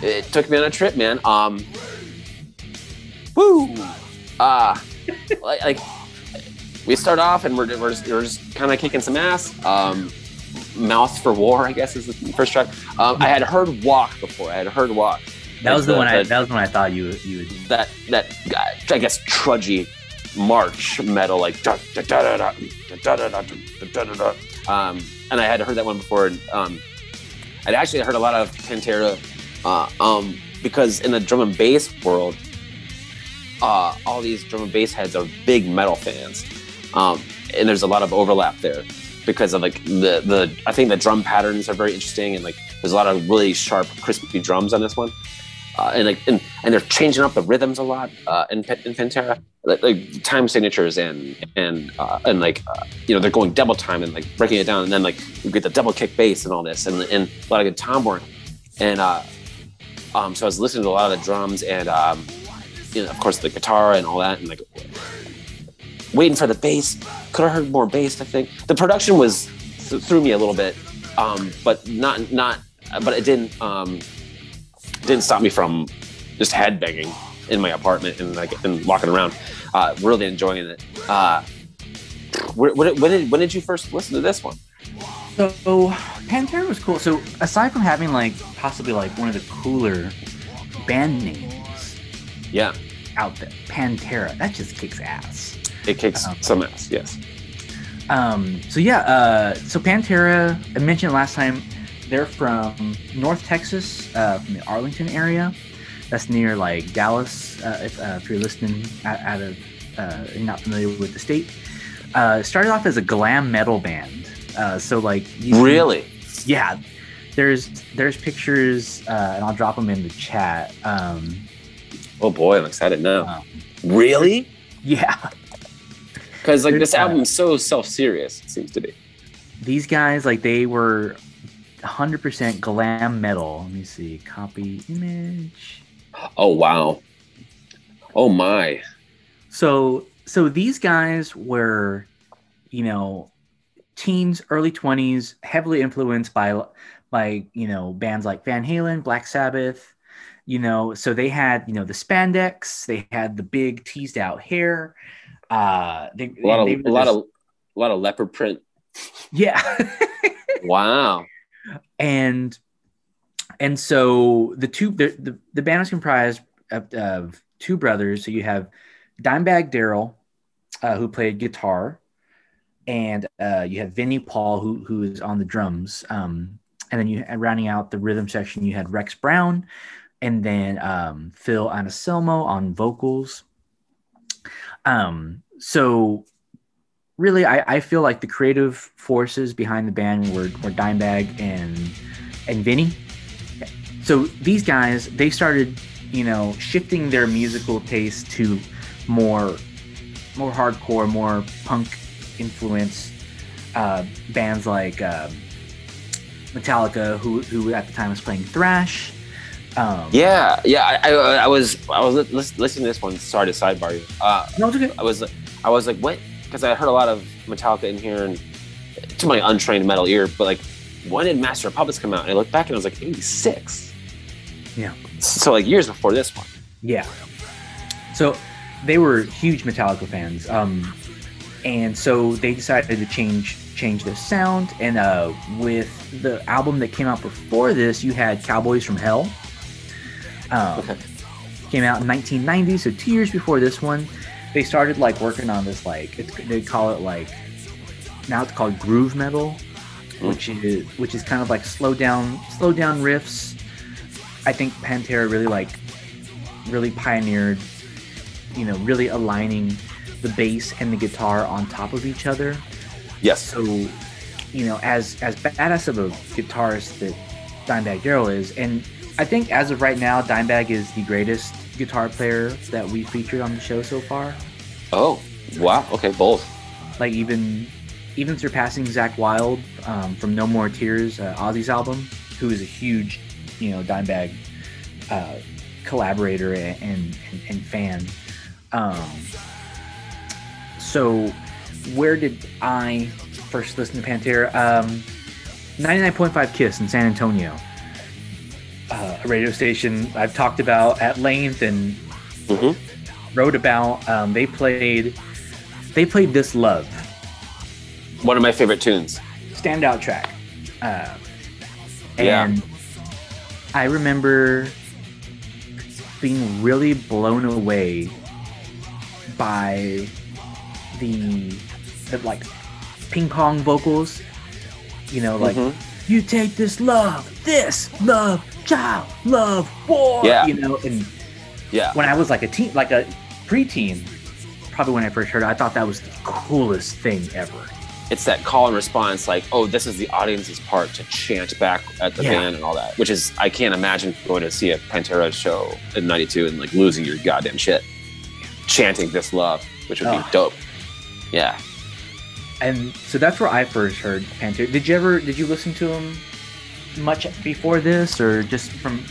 it took me on a trip, man. Um, woo! Uh, like, like we start off and we're we're just, just kind of kicking some ass. Um, Mouth for War, I guess, is the first track. Um, I had heard Walk before. I had heard Walk. That was the, The- one. I, that was the one I thought you you would. that that uh, I guess trudgy march metal like da, da, da, da, da, da, da, da, da, da, da, da. um and I had heard that one before and um I'd actually heard a lot of Pantera uh, um because in the drum and bass world uh all these drum and bass heads are big metal fans um and there's a lot of overlap there because of like the the I think the drum patterns are very interesting and like there's a lot of really sharp crispy drums on this one uh, and like and, and they're changing up the rhythms a lot uh, in, in Pantera, like, like time signatures and and uh, and like uh, you know they're going double time and like breaking it down, and then like you get the double kick bass and all this, and and a lot of good tom work, and uh, um, so I was listening to a lot of the drums and um, you know of course the guitar and all that, and like waiting for the bass. Could have heard more bass. I think the production was th- threw me a little bit, um, but not not. But it didn't um, didn't stop me from just headbanging in my apartment and like and walking around. Uh, really enjoying it. Uh, wh- when, when did when did you first listen to this one? So Pantera was cool. So aside from having like possibly like one of the cooler band names Yeah, out there, Pantera, that just kicks ass. it kicks Um, some ass. Yes. Um, so yeah, uh, so Pantera, I mentioned last time, they're from North Texas, uh, from the Arlington area. That's near like Dallas. Uh, if, uh, if you're listening out, out of, uh, you're not familiar with the state. Uh, it started off as a glam metal band. Uh, so like, Really? yeah, there's there's pictures, uh, and I'll drop them in the chat. Um, Oh boy, I'm excited now. Wow. Really? yeah, Because like this that. album is so self-serious. It seems to be. these guys like they were 100% glam metal. Let me see, copy image. Oh wow. Oh my. So so these guys were, you know, teens, early 20s, heavily influenced by by, you know, bands like Van Halen, Black Sabbath, you know, so they had, you know, the spandex, they had the big teased out hair. Uh they, A lot of a lot of a lot of leopard print. yeah. Wow. And and so the two the, the, the band is comprised of, of two brothers. So you have dimebag darrell uh, who played guitar and uh, you have vinnie paul who who is on the drums. Um, and then you rounding out the rhythm section you had rex brown and then um, phil anselmo on vocals. Um, so really I, I feel like the creative forces behind the band were, were Dimebag and and Vinnie. So these guys they started, you know, shifting their musical taste to more more hardcore, more punk influence uh, bands like uh, Metallica, who who at the time was playing thrash. Um, Yeah, yeah. I, I, I was I was listening to this one. Sorry to sidebar you. Uh, no, it's okay. I was I was like, what? Because I heard a lot of Metallica in here, and to my untrained metal ear, but like, when did Master of Puppets come out? And I looked back and I was like, '86. Yeah. So like years before this one. Yeah. So they were huge Metallica fans. Um, and so they decided to change change their sound. And uh, with the album that came out before this, you had Cowboys from Hell. Um, Okay. Came out in 1990, so two years before this one. They started like working on this like it's, they call it like now it's called groove metal, hmm. which is which is kind of like slow down slow down riffs. I think Pantera really like really pioneered, you know, really aligning the bass and the guitar on top of each other. Yes. So, you know, as as badass of a guitarist that Dimebag Darrell is, and I think as of right now, Dimebag is the greatest guitar player that we featured on the show so far. Oh, wow. Okay, bold. Like even even surpassing Zakk Wylde um, from No More Tears, uh, Ozzy's album, who is a huge, you know, Dimebag uh, collaborator and and, and fan. Um, so, where did I first listen to Pantera? Um, 99.5 Kiss in San Antonio, uh, a radio station I've talked about at length and Mhm. wrote about. Um, they played they played this love One of my favorite tunes. standout track. Uh, Yeah. and I remember being really blown away by the, the like ping pong vocals. You know, like Mhm. You take this love, this love, child, love, war. Yeah. You know, and Yeah. when I was like a teen, like a preteen, probably when I first heard it, I thought that was the coolest thing ever. It's that call and response, like, oh, this is the audience's part to chant back at the Yeah. band and all that, which is, I can't imagine going to see a Pantera show in 92 and like losing your goddamn shit. Chanting this love, which would Oh. be dope. Yeah. And so that's where I first heard Pantera. Did you ever did you listen to them much before this, or just from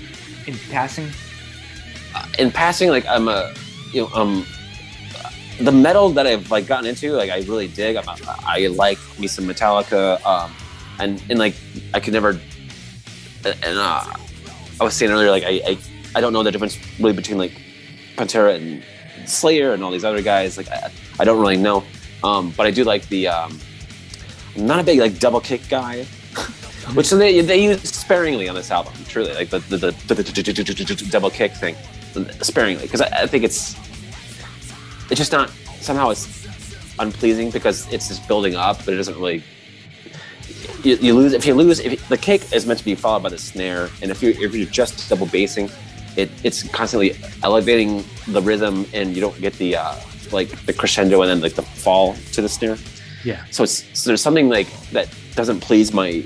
in passing? in passing, like I'm a, you know, um, the metal that I've like gotten into, like I really dig. I'm, I like me some Metallica, um, and and like I could never. And uh, I was saying earlier, like I, I I don't know the difference really between like Pantera and Slayer and all these other guys. Like I, I don't really know, um, but I do like the. Um, I'm not a big like double kick guy, which they they use sparingly on this album. Truly, like the the, the, the, double kick thing, sparingly because I, I think it's it's just not somehow it's unpleasing because it's just building up, but it doesn't really. You, you lose if you lose if the kick is meant to be followed by the snare, and if you if you're just double bassing, it it's constantly elevating the rhythm, and you don't get the uh, like the crescendo and then like the fall to the snare. Yeah. So it's so there's something like that doesn't please my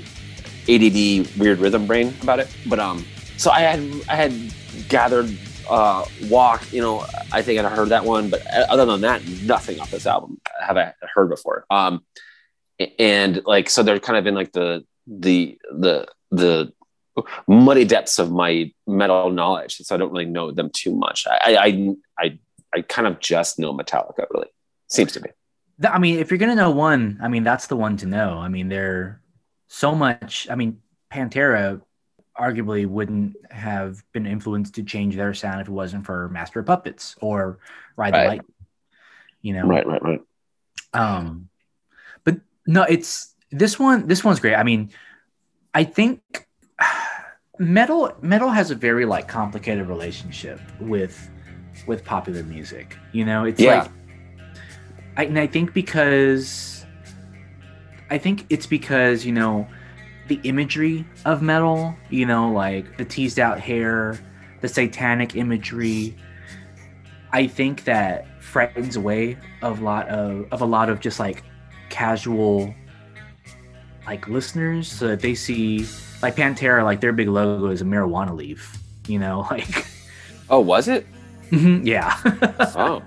ADD weird rhythm brain about it. But um, so I had I had gathered uh walk. You know, I think I'd heard that one, but other than that, nothing off this album have I heard before. Um, and like so they're kind of in like the the the the muddy depths of my metal knowledge, so I don't really know them too much. I I I I kind of just know Metallica. Really seems to be. I mean, if you're gonna know one, I mean that's the one to know. I mean, they're so much. I mean, Pantera arguably wouldn't have been influenced to change their sound if it wasn't for Master of Puppets or Ride the Right. Light. You know, Right, right, right. um, but no, it's this one. This one's great. I mean, I think metal metal has a very like complicated relationship with with popular music. You know, it's Yeah. like, I, and I think because I think it's because you know the imagery of metal. You know, like the teased out hair, the satanic imagery. I think that frightens away of a lot of of a lot of just like casual like listeners so that they see like Pantera like their big logo is a marijuana leaf you know like Oh, was it? Mm-hmm, yeah Oh,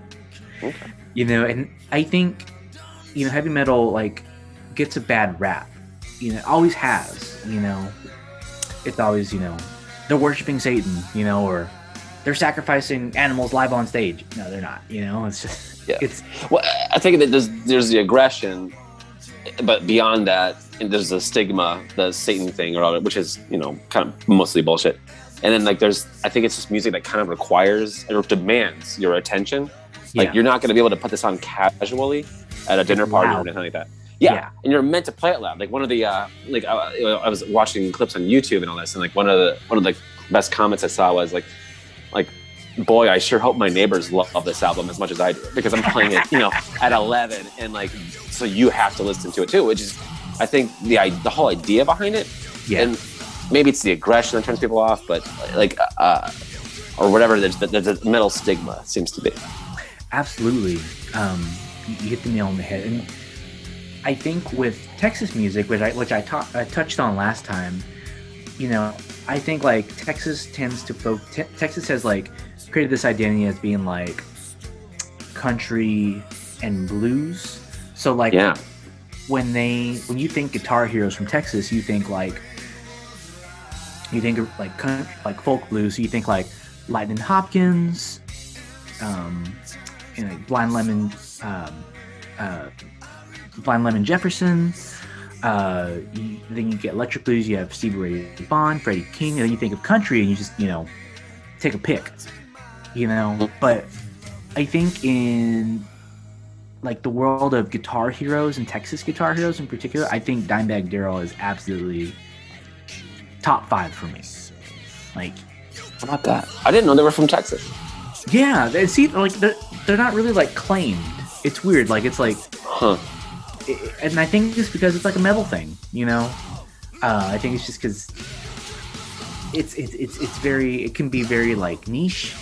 okay. you know and I think you know heavy metal like gets a bad rap you know always has you know it's always you know they're worshiping Satan you know or they're sacrificing animals live on stage no they're not you know it's just Yeah. it's Well, I think that there's there's the aggression, but beyond that, and there's the stigma, the Satan thing, or all that, which is you know kind of mostly bullshit. And then like there's, I think it's just music that kind of requires or demands your attention. Like Yeah. you're not going to be able to put this on casually at a dinner party or anything like that. Yeah. Yeah. and you're meant to play it loud. Like one of the uh, like I, I was watching clips on YouTube and all this, and like one of the one of the best comments I saw was like, like, boy, I sure hope my neighbors love this album as much as I do because I'm playing it, you know, at 11, and like, so you have to listen to it too. Which is, I think the the whole idea behind it, yeah and maybe it's the aggression that turns people off, but like, uh, or whatever. There's there's a metal stigma seems to be. Absolutely. Um, you hit the nail on the head. And I think with Texas music, which I which I, ta- I touched on last time, you know, I think like Texas tends to fo- te- Texas has like created this identity as being like country and blues. So like Yeah. when they when you think guitar heroes from Texas, you think like you think like like folk blues. You think like Lightning Hopkins, um, you know, Blind Lemon, um, uh, Blind Lemon Jefferson. Uh, you, then you get electric blues. You have Stevie Ray Vaughan, Freddie King, and then you think of country, and you just you know take a pick. You know, but I think in like the world of guitar heroes and Texas guitar heroes in particular, I think Dimebag Darrell is absolutely top five for me. Like, How about that? I didn't know they were from Texas. yeah, they see, like they're, they're not really like claimed. It's weird. Like it's like, Huh. i- and I think it's because it's like a metal thing, you know. Uh, I think it's just because it's it's it's it's very it can be very like niche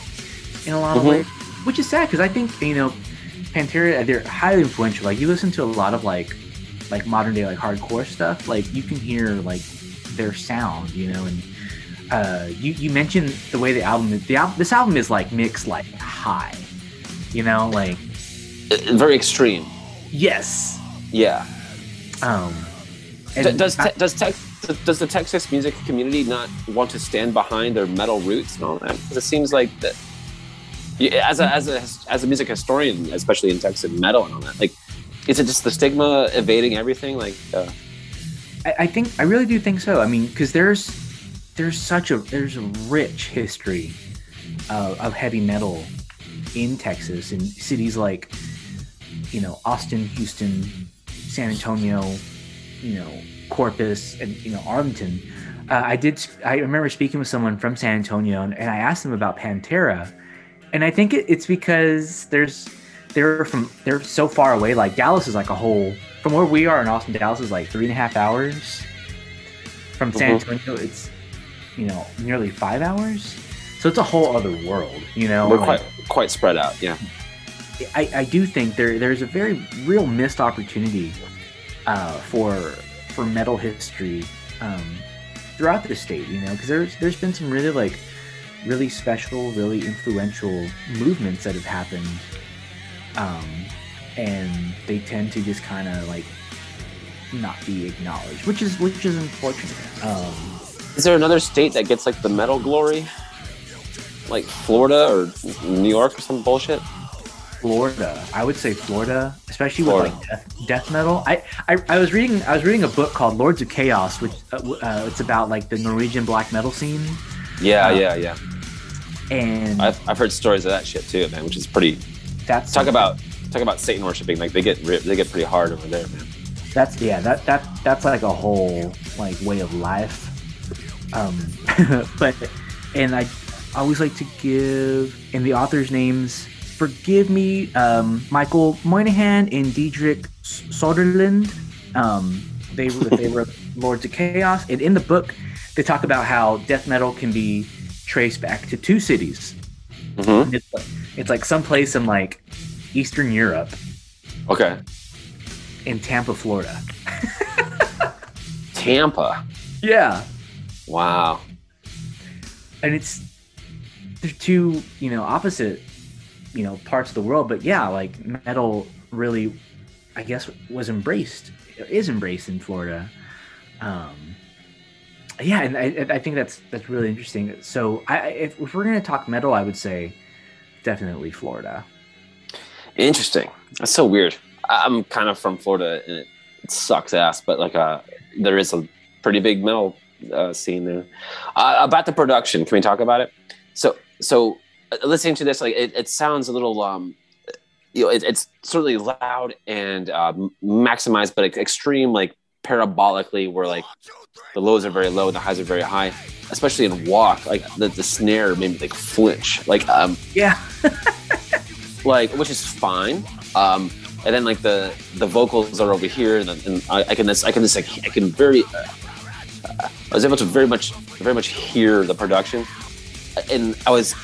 in a lot of Mhm. ways, which is sad because I think you know Pantera they're highly influential. Like you listen to a lot of like like modern day like hardcore stuff, like you can hear like their sound, you know, and uh, you you mentioned the way the album the album this album is like mixed like high, you know, like Uh, Very extreme. yes, Yeah. um, D- does I- does Tex does the Texas music community not want to stand behind their metal roots and all that? Because it seems like that as a as a as a music historian, especially in Texas metal and all that, like, is it just the stigma evading everything? Like, uh, I, think I really do think so. I mean, because there's there's such a there's a rich history of heavy metal in Texas in cities like you know Austin, Houston, San Antonio, you know Corpus, and you know Arlington. Uh, I did. I remember speaking with someone from San Antonio, and, and I asked them about Pantera, and I think it, it's because there's they're from they're so far away. Like Dallas is like a whole from where we are in Austin. Dallas is like three and a half hours. From San Mhm. Antonio, it's you know nearly five hours. So it's a whole other world. You know, we're like- quite quite spread out. Yeah. I, I do think there there's a very real missed opportunity uh, for for metal history um, throughout the state. You know, because there's there's been some really like really special, really influential movements that have happened, um, and they tend to just kind of like not be acknowledged, which is which is unfortunate. Um, Is there another state that gets like the metal glory? Like Florida or New York or some bullshit? Florida. I would say Florida, especially Florida. with like death, death metal. I, I I was reading I was reading a book called Lords of Chaos, which uh, uh, it's about like the Norwegian black metal scene, Yeah, Uh, yeah, yeah. and I've, I've heard stories of that shit too, man. Which is pretty. That's Talk about talk about Satan worshiping. Like they get they get pretty hard over there, man. that's yeah that that that's like a whole like way of life. Um, but and I always like to give in the authors' names. Forgive me, um, Michael Moynihan and Didrik Soderlind. Um, they were they were Lords of Chaos, and in the book, they talk about how death metal can be traced back to two cities. Hmm It's like, it's like someplace in like Eastern Europe, Okay. in Tampa, Florida. Tampa. Yeah, Wow. and it's they're two you know opposite you know parts of the world but yeah like metal really i guess was embraced is embraced in florida um yeah and i, I think that's that's really interesting so i if, if we're gonna talk metal i would say definitely florida Interesting. That's so weird. I'm kind of from Florida, and it, it sucks ass. But like, uh, there is a pretty big metal uh, scene there. Uh, about the production, can we talk about it? So, so uh, listening to this, like, it, it sounds a little, um, you know, it, it's certainly loud and uh, maximized, but extreme, like parabolically, where like the lows are very low and the highs are very high. Especially in walk, like the, the snare made me like flinch. Like, um, yeah like which is fine um and then like the the vocals are over here and, and I, I can just i can just like i can very uh, i was able to very much very much hear the production and i was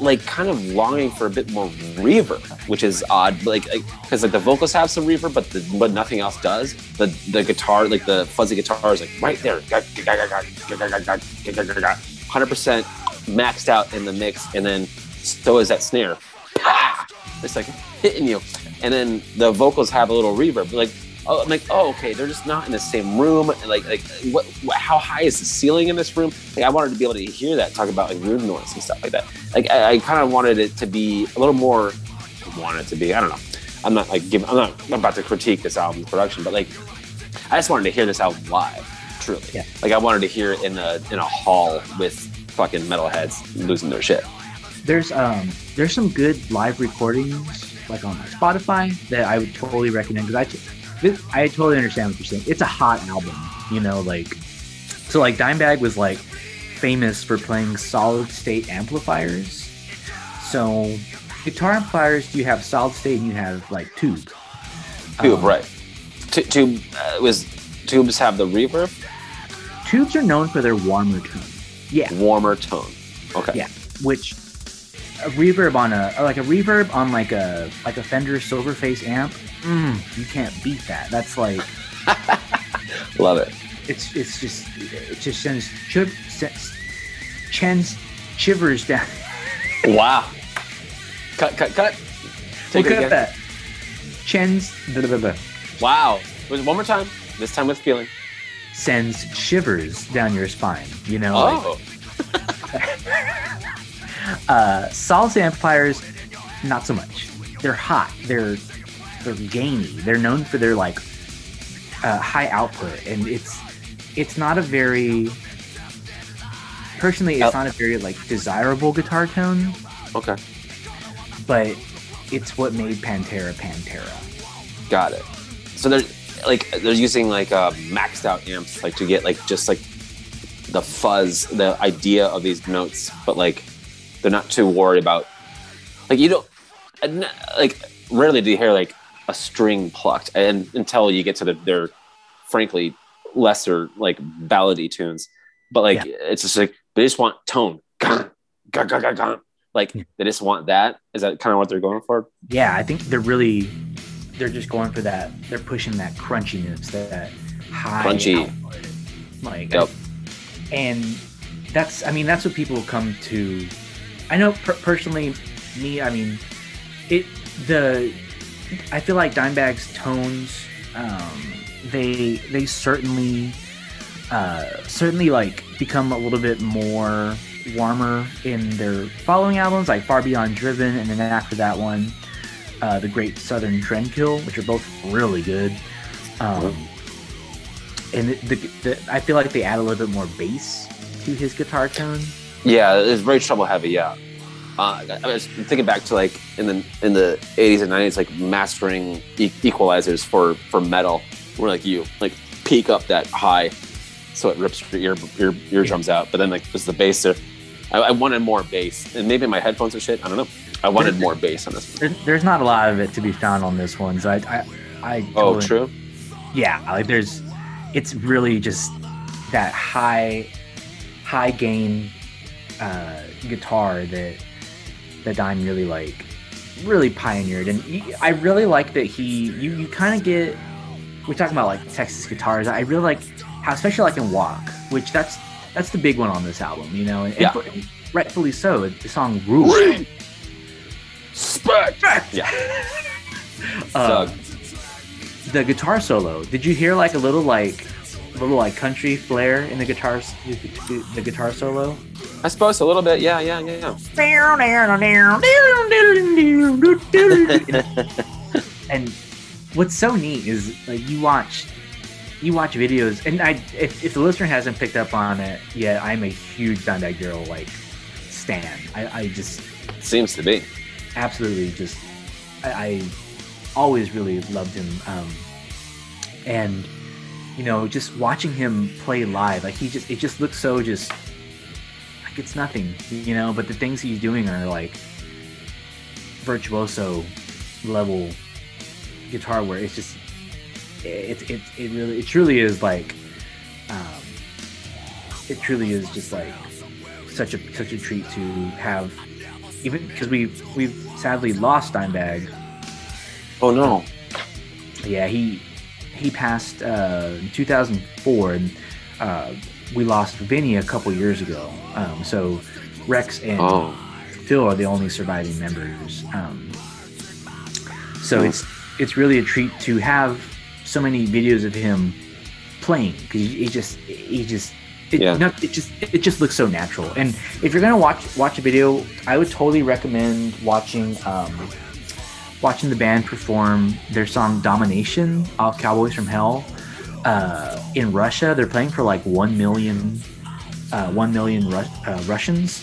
like kind of longing for a bit more reverb which is odd like because like the vocals have some reverb but the, but nothing else does. The the guitar like the fuzzy guitar is like right there. 100% maxed out in the mix and then so is that snare. It's like hitting you. And then the vocals have a little reverb like oh i'm like oh okay they're just not in the same room. Like like what, what how high is the ceiling in this room? Like i wanted to be able to hear that talk about like room noise and stuff like that. Like i, I kind of wanted it to be a little more I want it to be i don't know. I'm not like giving i'm not about to critique this album's production but like i just wanted to hear this album live truly. Yeah. like i wanted to hear it in a in a hall with fucking metalheads losing their shit. There's um there's some good live recordings like on Spotify that I would totally recommend because I t- this, I totally understand what you're saying. It's a hot album, you know, like so like Dimebag was like famous for playing solid state amplifiers. So guitar amplifiers, you have solid state and you have like tube. tube Um, right Tu- tube uh, was tubes have the reverb Tubes are known for their warmer tone. Yeah, warmer tone okay Yeah. which a reverb on a like a reverb on like a like a Fender Silverface amp. Mm, you can't beat that. That's like love it it's it's just it just sends chiv, sends, shivers down. wow cut cut cut We'll Take it cut that. Chins blah, blah, blah, wow Was one more time this time with feeling sends shivers down your spine. You know, like, oh uh, solid amplifiers not so much. They're hot. They're they're gainy. They're known for their like uh, high output, and it's it's not a very personally it's Oh. not a very like desirable guitar tone, Okay, but it's what made Pantera Pantera. got it. So they're like they're using like uh, maxed out amps, like to get like just like the fuzz, the idea of these notes, but like they're not too worried about like you don't like rarely do you hear like a string plucked, and until you get to the their frankly lesser like ballady tunes, but like it's just like they just want tone, Gah, gah, gah, gah, gah. like they just want that. Is that kind of what they're going for? Yeah, I think they're really they're just going for that. They're pushing that crunchiness, that high Crunchy. output. Like Yep. and that's I mean that's what people come to. I know per- personally, me. I mean, it the I feel like Dimebag's tones. Um, they they certainly uh, certainly like become a little bit more warmer in their following albums, like Far Beyond Driven, and then after that one, uh, The Great Southern Trendkill, which are both really good. Um, and the, the, the, I feel like they add a little bit more bass to his guitar tone. Yeah, it's very treble heavy. Yeah, uh, I was thinking back to like in the in the eighties and nineties, like mastering e- equalizers for for metal, where like you like peak up that high, so it rips your ear your eardrums out. But then like there's the bass there. I, I wanted more bass, and maybe my headphones are shit. I don't know. I wanted more bass on this one. There's not a lot of it to be found on this one, so I, I, I Oh, true. yeah like there's it's really just that high high gain uh guitar that that Dime really like really pioneered and I really like that he you you kind of get we're talking about like Texas guitars I really like how especially like in Walk which that's that's the big one on this album you know and, and Yeah. for- rightfully so the song Rule Spec. Yeah. Uh, the guitar solo. Did you hear like a little like little like country flair in the guitar the, the guitar solo? I suppose a little bit. Yeah, yeah, yeah, yeah. and what's so neat is like you watch you watch videos and I if, if the listener hasn't picked up on it yet, I'm a huge Dimebag Darrell like stan. I, I just Seems to be. absolutely just I, I always really loved him um and you know just watching him play live like he just it just looks so just like it's nothing you know but the things he's doing are like virtuoso level guitar where it's just it, it, it really it truly is like um it truly is just like such a such a treat to have even because we we've sadly lost Dimebag. Oh no. Yeah, he he passed uh, in 2004, and uh, we lost Vinnie a couple years ago. Um, so Rex and Oh. Phil are the only surviving members. Um, so Hmm. it's it's really a treat to have so many videos of him playing because he, he just he just it, Yeah. no, it just it just looks so natural. And if you're gonna watch watch a video, I would totally recommend watching um, watching the band perform their song "Domination" off "Cowboys from Hell." Uh, in Russia, they're playing for like one million, uh, one million Ru- uh, Russians.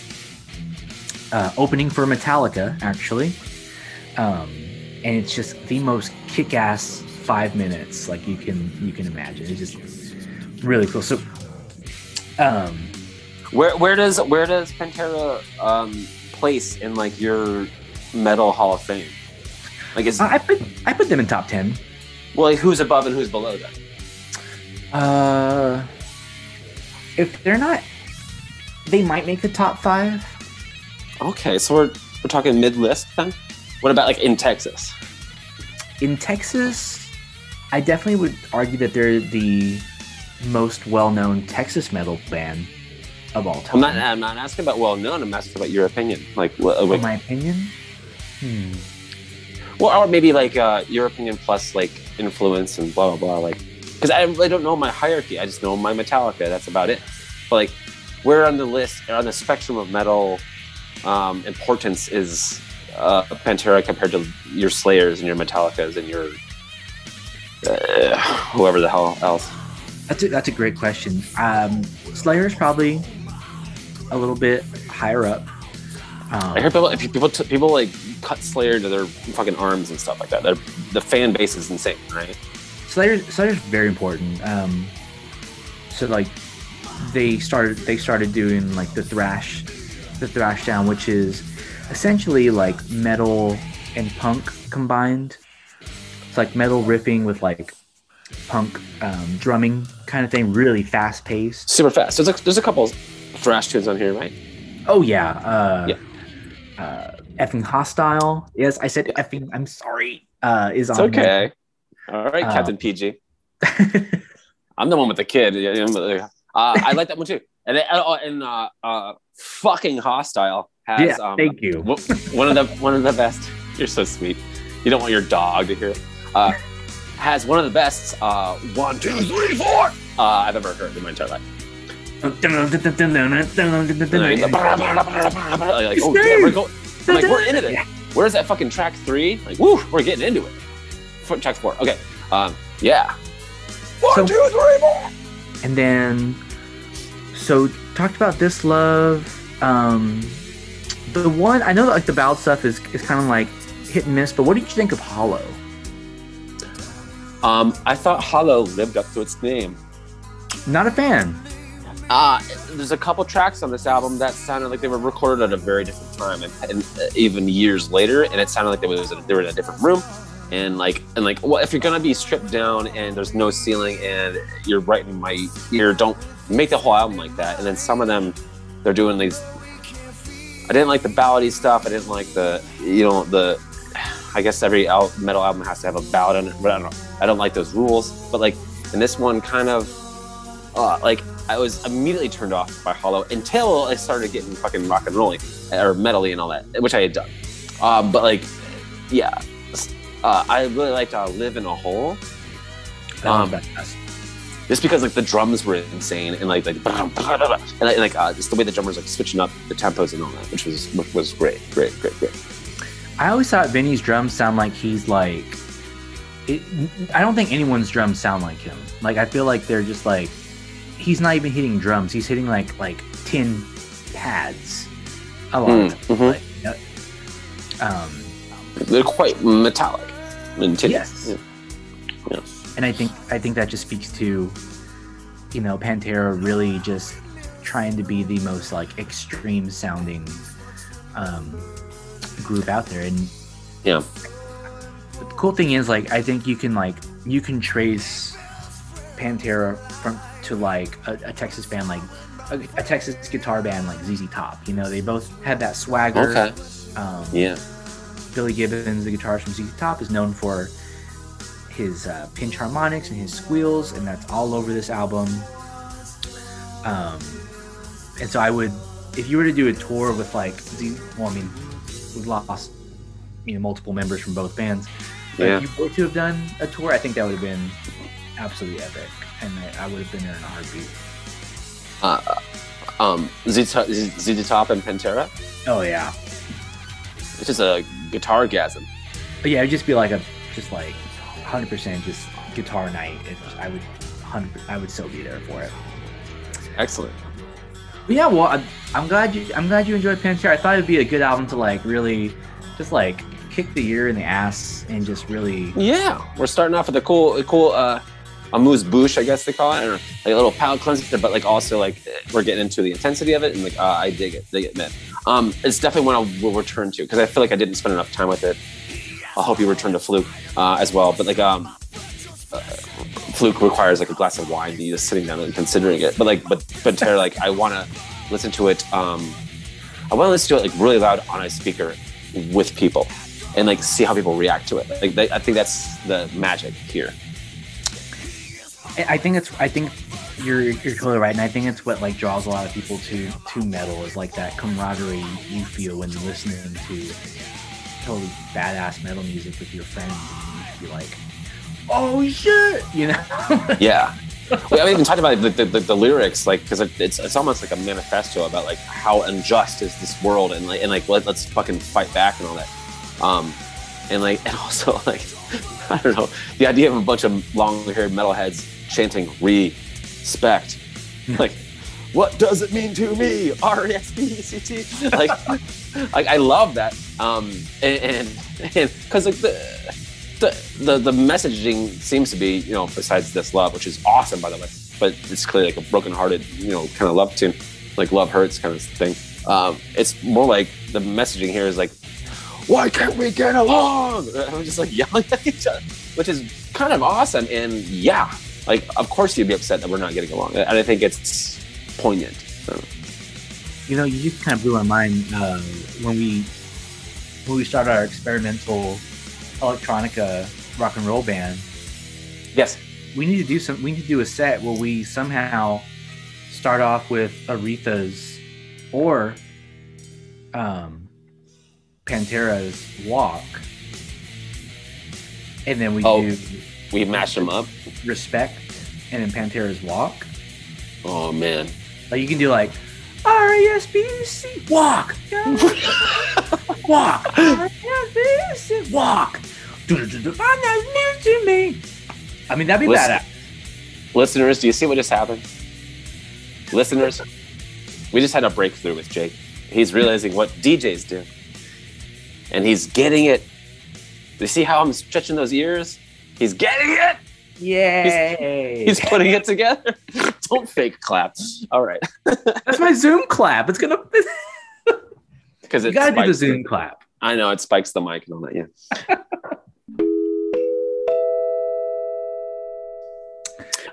Uh, opening for Metallica, actually, um, and it's just the most kick-ass five minutes like you can you can imagine. It's just really cool. So, um, Where where does where does Pantera um, place in like your metal Hall of Fame? Like is I I put I put them in top ten. well like, who's above and who's below them? Uh, if they're not, they might make the top five. Okay, so we're we're talking mid list then. What about like in Texas? In Texas, I definitely would argue that they're the most well-known Texas metal band of all time. I'm not I'm not asking about well known. I'm asking about your opinion. Like what? like- my opinion. Hmm. Well, or maybe like uh, opinion plus like influence and blah blah blah. Like because I really don't know my hierarchy. I just know my Metallica. That's about it. But like where on the list on the spectrum of metal um, importance is uh, Pantera compared to your Slayers and your Metallicas and your uh, whoever the hell else? That's a, that's a great question. Um, Slayer is probably a little bit higher up. Um, I hear people people t- people like cut Slayer to their fucking arms and stuff like that. They're, the fan base is insane, right? Slayer Slayer's very important. Um, so like they started they started doing like the thrash, the thrash down, which is essentially like metal and punk combined. It's like metal riffing with like punk um, drumming kind of thing, really fast paced. Super fast. There's a, there's a couple thrash tunes on here, right? Oh yeah, uh, Yeah. Uh, effing hostile. Yes, I said effing. I'm sorry. Uh, is It's on okay. All right, Uh, Captain PG. I'm the one with the kid. Yeah, yeah, but, uh, I like that one too. And uh, and uh, uh, fucking hostile has yeah, um, thank you. one of the one of the best. You're so sweet. You don't want your dog to hear. it. Uh, has one of the best uh, one, two, three, four uh, I've ever heard in my entire life. Like, like, oh yeah, we're going. I'm like, we're into it. Where's that fucking track three? Like, woo, we're getting into it. F- Track four. Okay. Um, yeah. One, So- two, three, four. And then, so talked about this love. Um, the one I know that like the ballad stuff is is kind of like hit and miss. But what did you think of Hollow? Um, I thought Hollow lived up to its name. Not a fan. Uh, there's a couple tracks on this album that sounded like they were recorded at a very different time, and, and uh, even years later, and it sounded like they was they were in a different room, and like and like, well, if you're gonna be stripped down and there's no ceiling and you're right in my ear, don't make the whole album like that. And then some of them, they're doing these. I didn't like the ballady stuff. I didn't like the you know the. I guess every al- metal album has to have a ballad in it, but I don't know. I don't like those rules. But like, and this one kind of, uh, like I was immediately turned off by Hollow until I started getting fucking rock and rolling or metally and all that, which I had done. Um, but like, yeah, uh, I really liked uh, "Live in a Hole" Um, just because like the drums were insane and like like and like, like uh, just the way the drummers like switching up the tempos and all that, which was which was great, great, great, great. I always thought Vinnie's drums sound like he's like. It, I don't think anyone's drums sound like him. Like I feel like they're just like he's not even hitting drums. He's hitting like like tin pads a lot. Mm, mhm. Like, uh, um, They're quite metallic. Yes. Yeah. and I think I think that just speaks to you know Pantera really just trying to be the most like extreme sounding um, group out there and Yeah. the cool thing is like I think you can like you can trace Pantera from to like a, a Texas band like a, a Texas guitar band like ZZ Top you know they both had that swagger Okay. um, Yeah. Billy Gibbons, the guitarist from ZZ Top, is known for his uh, pinch harmonics and his squeals, and that's all over this album. Um, and so I would, if you were to do a tour with like, Z, well, I mean, we've lost you know multiple members from both bands. But Yeah. if you were to have done a tour, I think that would have been absolutely epic, and I, I would have been there in a heartbeat. Uh, um, ZZ Top and Pantera. Oh yeah, It's just a guitar gasm. but yeah, it'd just be like a just like 100% just guitar night. It, I would 100, I would still be there for it. Excellent. But yeah, well, I'm, I'm glad you I'm glad you enjoyed Pantera. I thought it'd be a good album to like really just like kick the ear in the ass and just really Yeah, we're starting off with a cool, a cool uh, amuse bouche, I guess they call it, or like a little palate cleanser, but like also like we're getting into the intensity of it, and like uh, I dig it, dig it, man. Um, it's definitely one I will return to because I feel like I didn't spend enough time with it. I hope you return to Fluke uh, as well, but like um, uh, Fluke requires like a glass of wine, you just sitting down and considering it. But like, but but Tara, like I want to listen to it. Um, I want to listen to it like really loud on a speaker with people and like see how people react to it. Like they, I think that's the magic here. I think it's I think you're you're totally right, and I think it's what like draws a lot of people to to metal is like that camaraderie you feel when listening to totally badass metal music with your friends, and you just be like, oh shit, you know? Yeah. we haven't even talked about the, the, the, the lyrics, like, because it's it's almost like a manifesto about like how unjust is this world, and like and like let, let's fucking fight back and all that. Um, and like, and also like, I don't know, the idea of a bunch of long-haired metalheads chanting "respect," like, what does it mean to me? R E S P E C T. Like, like I love that. Um, and and because like the, the the the messaging seems to be, you know, besides this love, which is awesome by the way, but it's clearly like a broken-hearted, you know, kind of love tune, like love hurts kind of thing. Um, it's more like the messaging here is like, why can't we get along? I'm just like yelling at each other, which is kind of awesome. And yeah, like of course you'd be upset that we're not getting along, and I think it's poignant. So, You know, you just kind of blew my mind uh, when we when we started our experimental electronica rock and roll band. yes, We need to do some. We need to do a set where we somehow start off with Aretha's or um, Pantera's "Walk," and then we Oh. do we mashed them up. "Respect" and then Pantera's "Walk." Oh man, Like you can do like R E S B C walk. walk. R E S B C walk. That news to me. I mean that'd be Listen. badass. listeners, do you see what just happened? Listeners, we just had a breakthrough with Jake. He's realizing what DJs do, and he's getting it. You see how I'm stretching those ears? He's getting it. Yay. He's putting it together. Don't fake clap. All right, That's my Zoom clap. It's gonna because You gotta do the Zoom clap. I know it spikes the mic and all that. Yeah.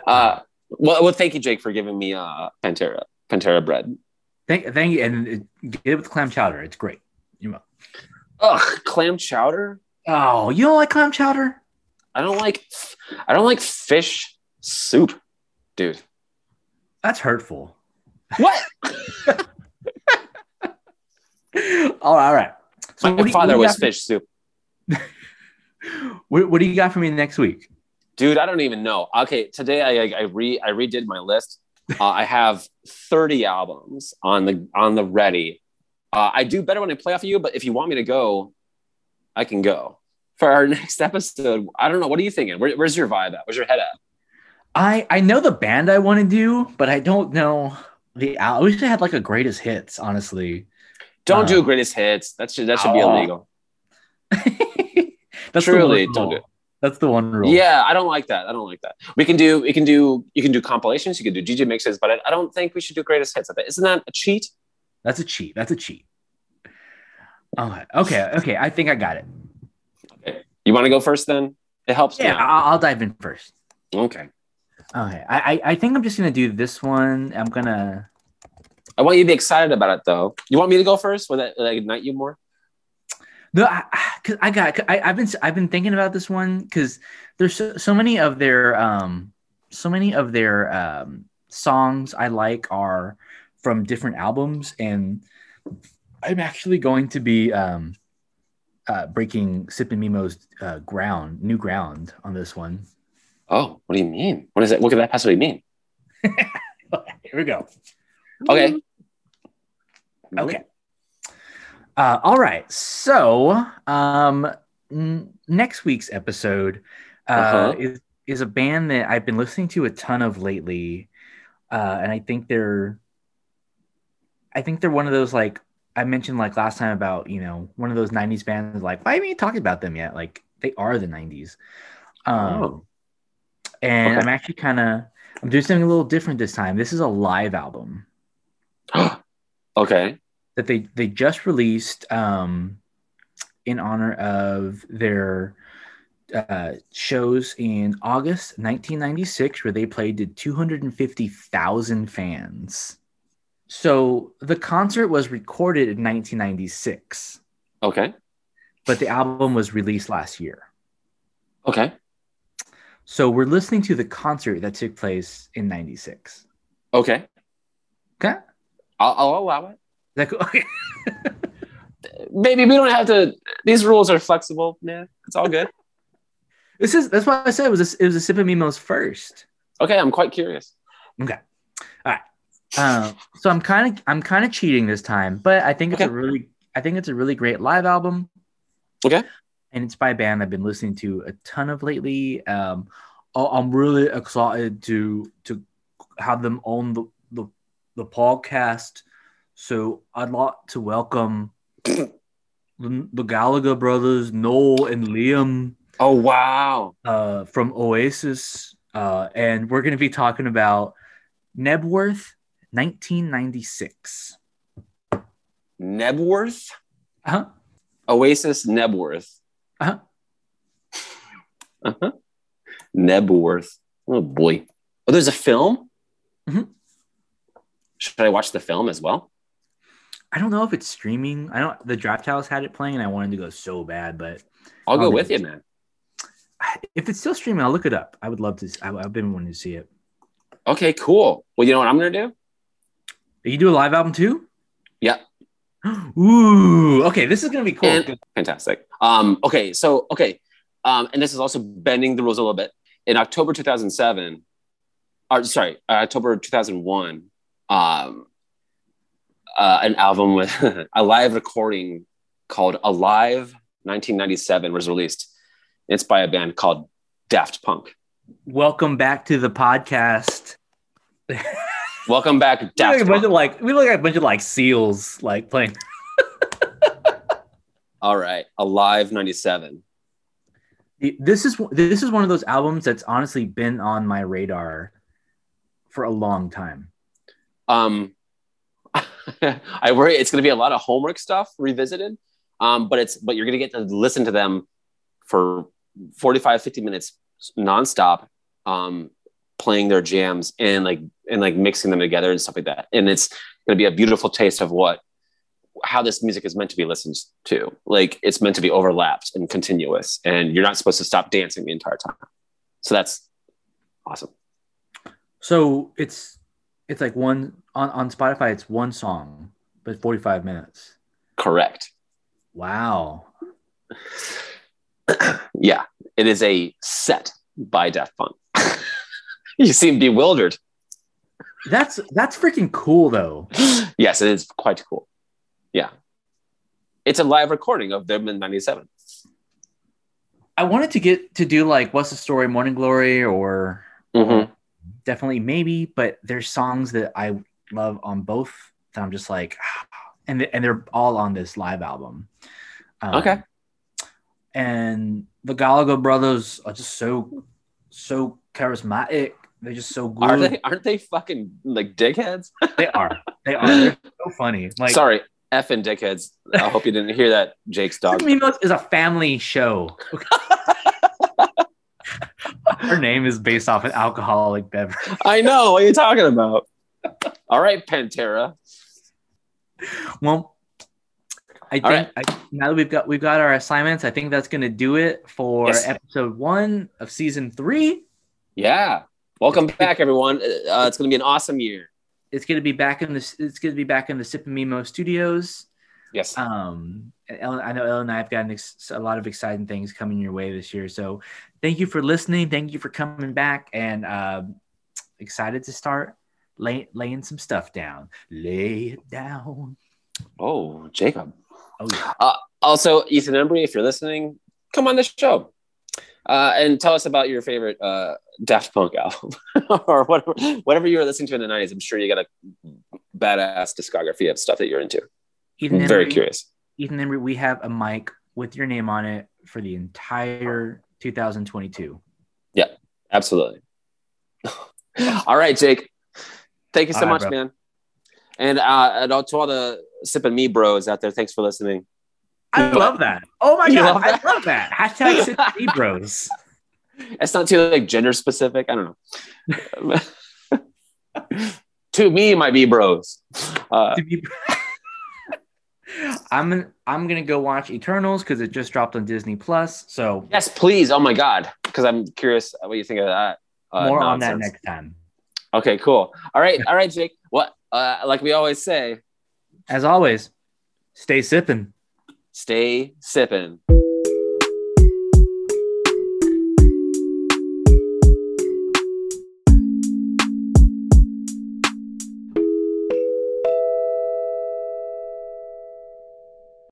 uh, well, well, thank you, Jake, for giving me uh, Pantera, Pantera bread. Thank thank you. And uh, get it with clam chowder. It's great. You know. Ugh, clam chowder. Oh, you don't like clam chowder? I don't like. I don't like fish soup, dude. That's hurtful. What? all right, all right. So My what do you- father you was fish soup, What, what do you got for me next week? dude. I don't even know. Okay, today I I, I re I redid my list. Uh, I have thirty albums on the on the ready. Uh, I do better when I play off of you, but if you want me to go, I can go for our next episode. I don't know. What are you thinking? Where, where's your vibe at? Where's your head at? I I know the band I want to do, but I don't know the. I wish I had like a greatest hits. Honestly, Don't Uh, do greatest hits. That should that should be Oh. illegal. that's Truly, don't do it. That's the one rule. Yeah, I don't like that. I don't like that. We can do we can do you can do compilations. You can do DJ mixes, but I, I don't think we should do greatest hits. Isn't that a cheat? That's a cheat. That's a cheat. Okay, okay, okay. I think I got it. You want to go first? Then it helps. Yeah. I'll, I'll dive in first. Okay. Okay, I, I I think I'm just gonna do this one. I'm gonna. I want you to be excited about it, though. You want me to go first? Will that, will that ignite you more? No, I, I- cause I got. I, I've been. I've been thinking about this one because there's so, so many of their um, so many of their um songs I like are from different albums, and I'm actually going to be um, uh, breaking Sip and Mimo's uh, ground, new ground on this one. Oh, what do you mean? What is that? What could that possibly mean? Here we go. Okay. Okay. Uh, all right. So, um, n- next week's episode uh, Uh-huh. is is a band that I've been listening to a ton of lately, uh, and I think they're, I think they're one of those like I mentioned like last time about you know one of those '90s bands. Like, why haven't you talked about them yet? Like, they are the '90s. Um, Oh. and Okay. I'm actually kind of I'm doing something a little different this time. This is a live album okay. that they they just released um, in honor of their uh, shows in August 1996, where they played to 250,000 fans. So the concert was recorded in 1996, Okay. but the album was released last year. Okay. So we're listening to the concert that took place in 96. Okay. Okay. I'll, I'll allow it. Is that cool? Maybe we don't have to. These rules are flexible. Yeah, it's all good. this is that's why I said it was a, it was a Sip of Mimo's first. Okay, I'm quite curious. Okay. Um, so I'm kind of I'm kind of cheating this time, but I think it's a really I think it's a really great live album. Okay. and it's by a band I've been listening to a ton of lately. Um, I'm really excited to to have them on the the, the podcast. So I'd like to welcome the, the Gallagher brothers, Noel and Liam, Oh wow. uh, from Oasis, uh, and we're going to be talking about Knebworth, 1996. Knebworth. Uh-huh. Oasis Knebworth. Uh-huh. Uh-huh. Knebworth. Oh boy. Oh, there's a film. Mhm. Should I watch the film as well? I don't know if it's streaming. I don't. The Drafthouse had it playing, and I wanted to go so bad, but I'll go with yeah. you, man. if it's still streaming, I'll look it up. I would love to. I, I've been wanting to see it. Okay, cool. Well, you know what I'm gonna do? You do a live album too? Yeah. Ooh. Okay, this is gonna be cool. And- Fantastic. Um, okay, so okay, um, and this is also bending the rules a little bit. In October 2007, or sorry, uh, October 2001, um, uh, an album with a live recording called Alive 1997 was released. It's by a band called Daft Punk. Welcome back to the podcast. Welcome back, We look, Daft like a bunch of like we look like a bunch of like seals like playing. All right, Alive 97. This is this is one of those albums that's honestly been on my radar for a long time. um i worry it's going to be a lot of homework stuff revisited um but it's but you're going to get to listen to them for 45 50 minutes nonstop um playing their jams and like and like mixing them together and stuff like that and it's going to be a beautiful taste of what how this music is meant to be listened to like it's meant to be overlapped and continuous and you're not supposed to stop dancing the entire time so that's awesome So it's it's like one on, on Spotify, it's one song, but 45 minutes. correct Wow. yeah, it is a set by Daft Punk. You seem bewildered. That's that's freaking cool though. yes, it is quite cool. Yeah. It's a live recording of them in 97. I wanted to get to do like what's the story, Morning Glory, or Mhm. definitely maybe, but there's songs that I love on both that I'm just like, and and they're all on this live album. Um, Okay. And the Gallagher brothers are just so so charismatic. They're just so good. Are they aren't they fucking like dickheads? They are. They are. They're so funny. Like Sorry, effing dickheads. I hope you didn't hear that, Jake's dog. Mimos is a family show. Her name is based off an alcoholic beverage. I know what are you talking about. All right, Pantera. Well, I think right. I, now that we've got we've got our assignments, I think that's going to do it for Yes. episode one of season three. Yeah. Welcome back, everyone. Uh, it's going to be an awesome year. It's going to be back in the it's going to be back in the Sip and Mimo studios. Yes. Um, Ellen, I know Ellen and I have gotten ex- a lot of exciting things coming your way this year. So thank you for listening. Thank you for coming back, and um, excited to start lay, laying some stuff down. Lay it down. Oh, Jacob. Oh yeah. Also, Ethan Embry, if you're listening, come on the show uh, and tell us about your favorite uh, Daft Punk album or whatever, whatever you were listening to in the 90s. I'm sure you got a badass discography of stuff that you're into. Ethan I'm very curious. Ethan Embry, we have a mic with your name on it for the entire 2022. Yeah, Absolutely. all right, Jake. Thank you so All much, man. And, uh, and all- to all the Sip and Me bros out there, thanks for listening. I love that. Oh my You god, love I love that. Hashtag Sip and Me Bros. It's not too like gender specific. I don't know. to me, my B bros. Uh, I'm gonna, I'm gonna go watch Eternals because it just dropped on Disney Plus. So yes, please. Oh my god, because I'm curious what you think of that. uh, more on that next time. Okay, cool. All right, all right, Jake. What? Uh, like we always say, As always, stay sipping. stay sipping.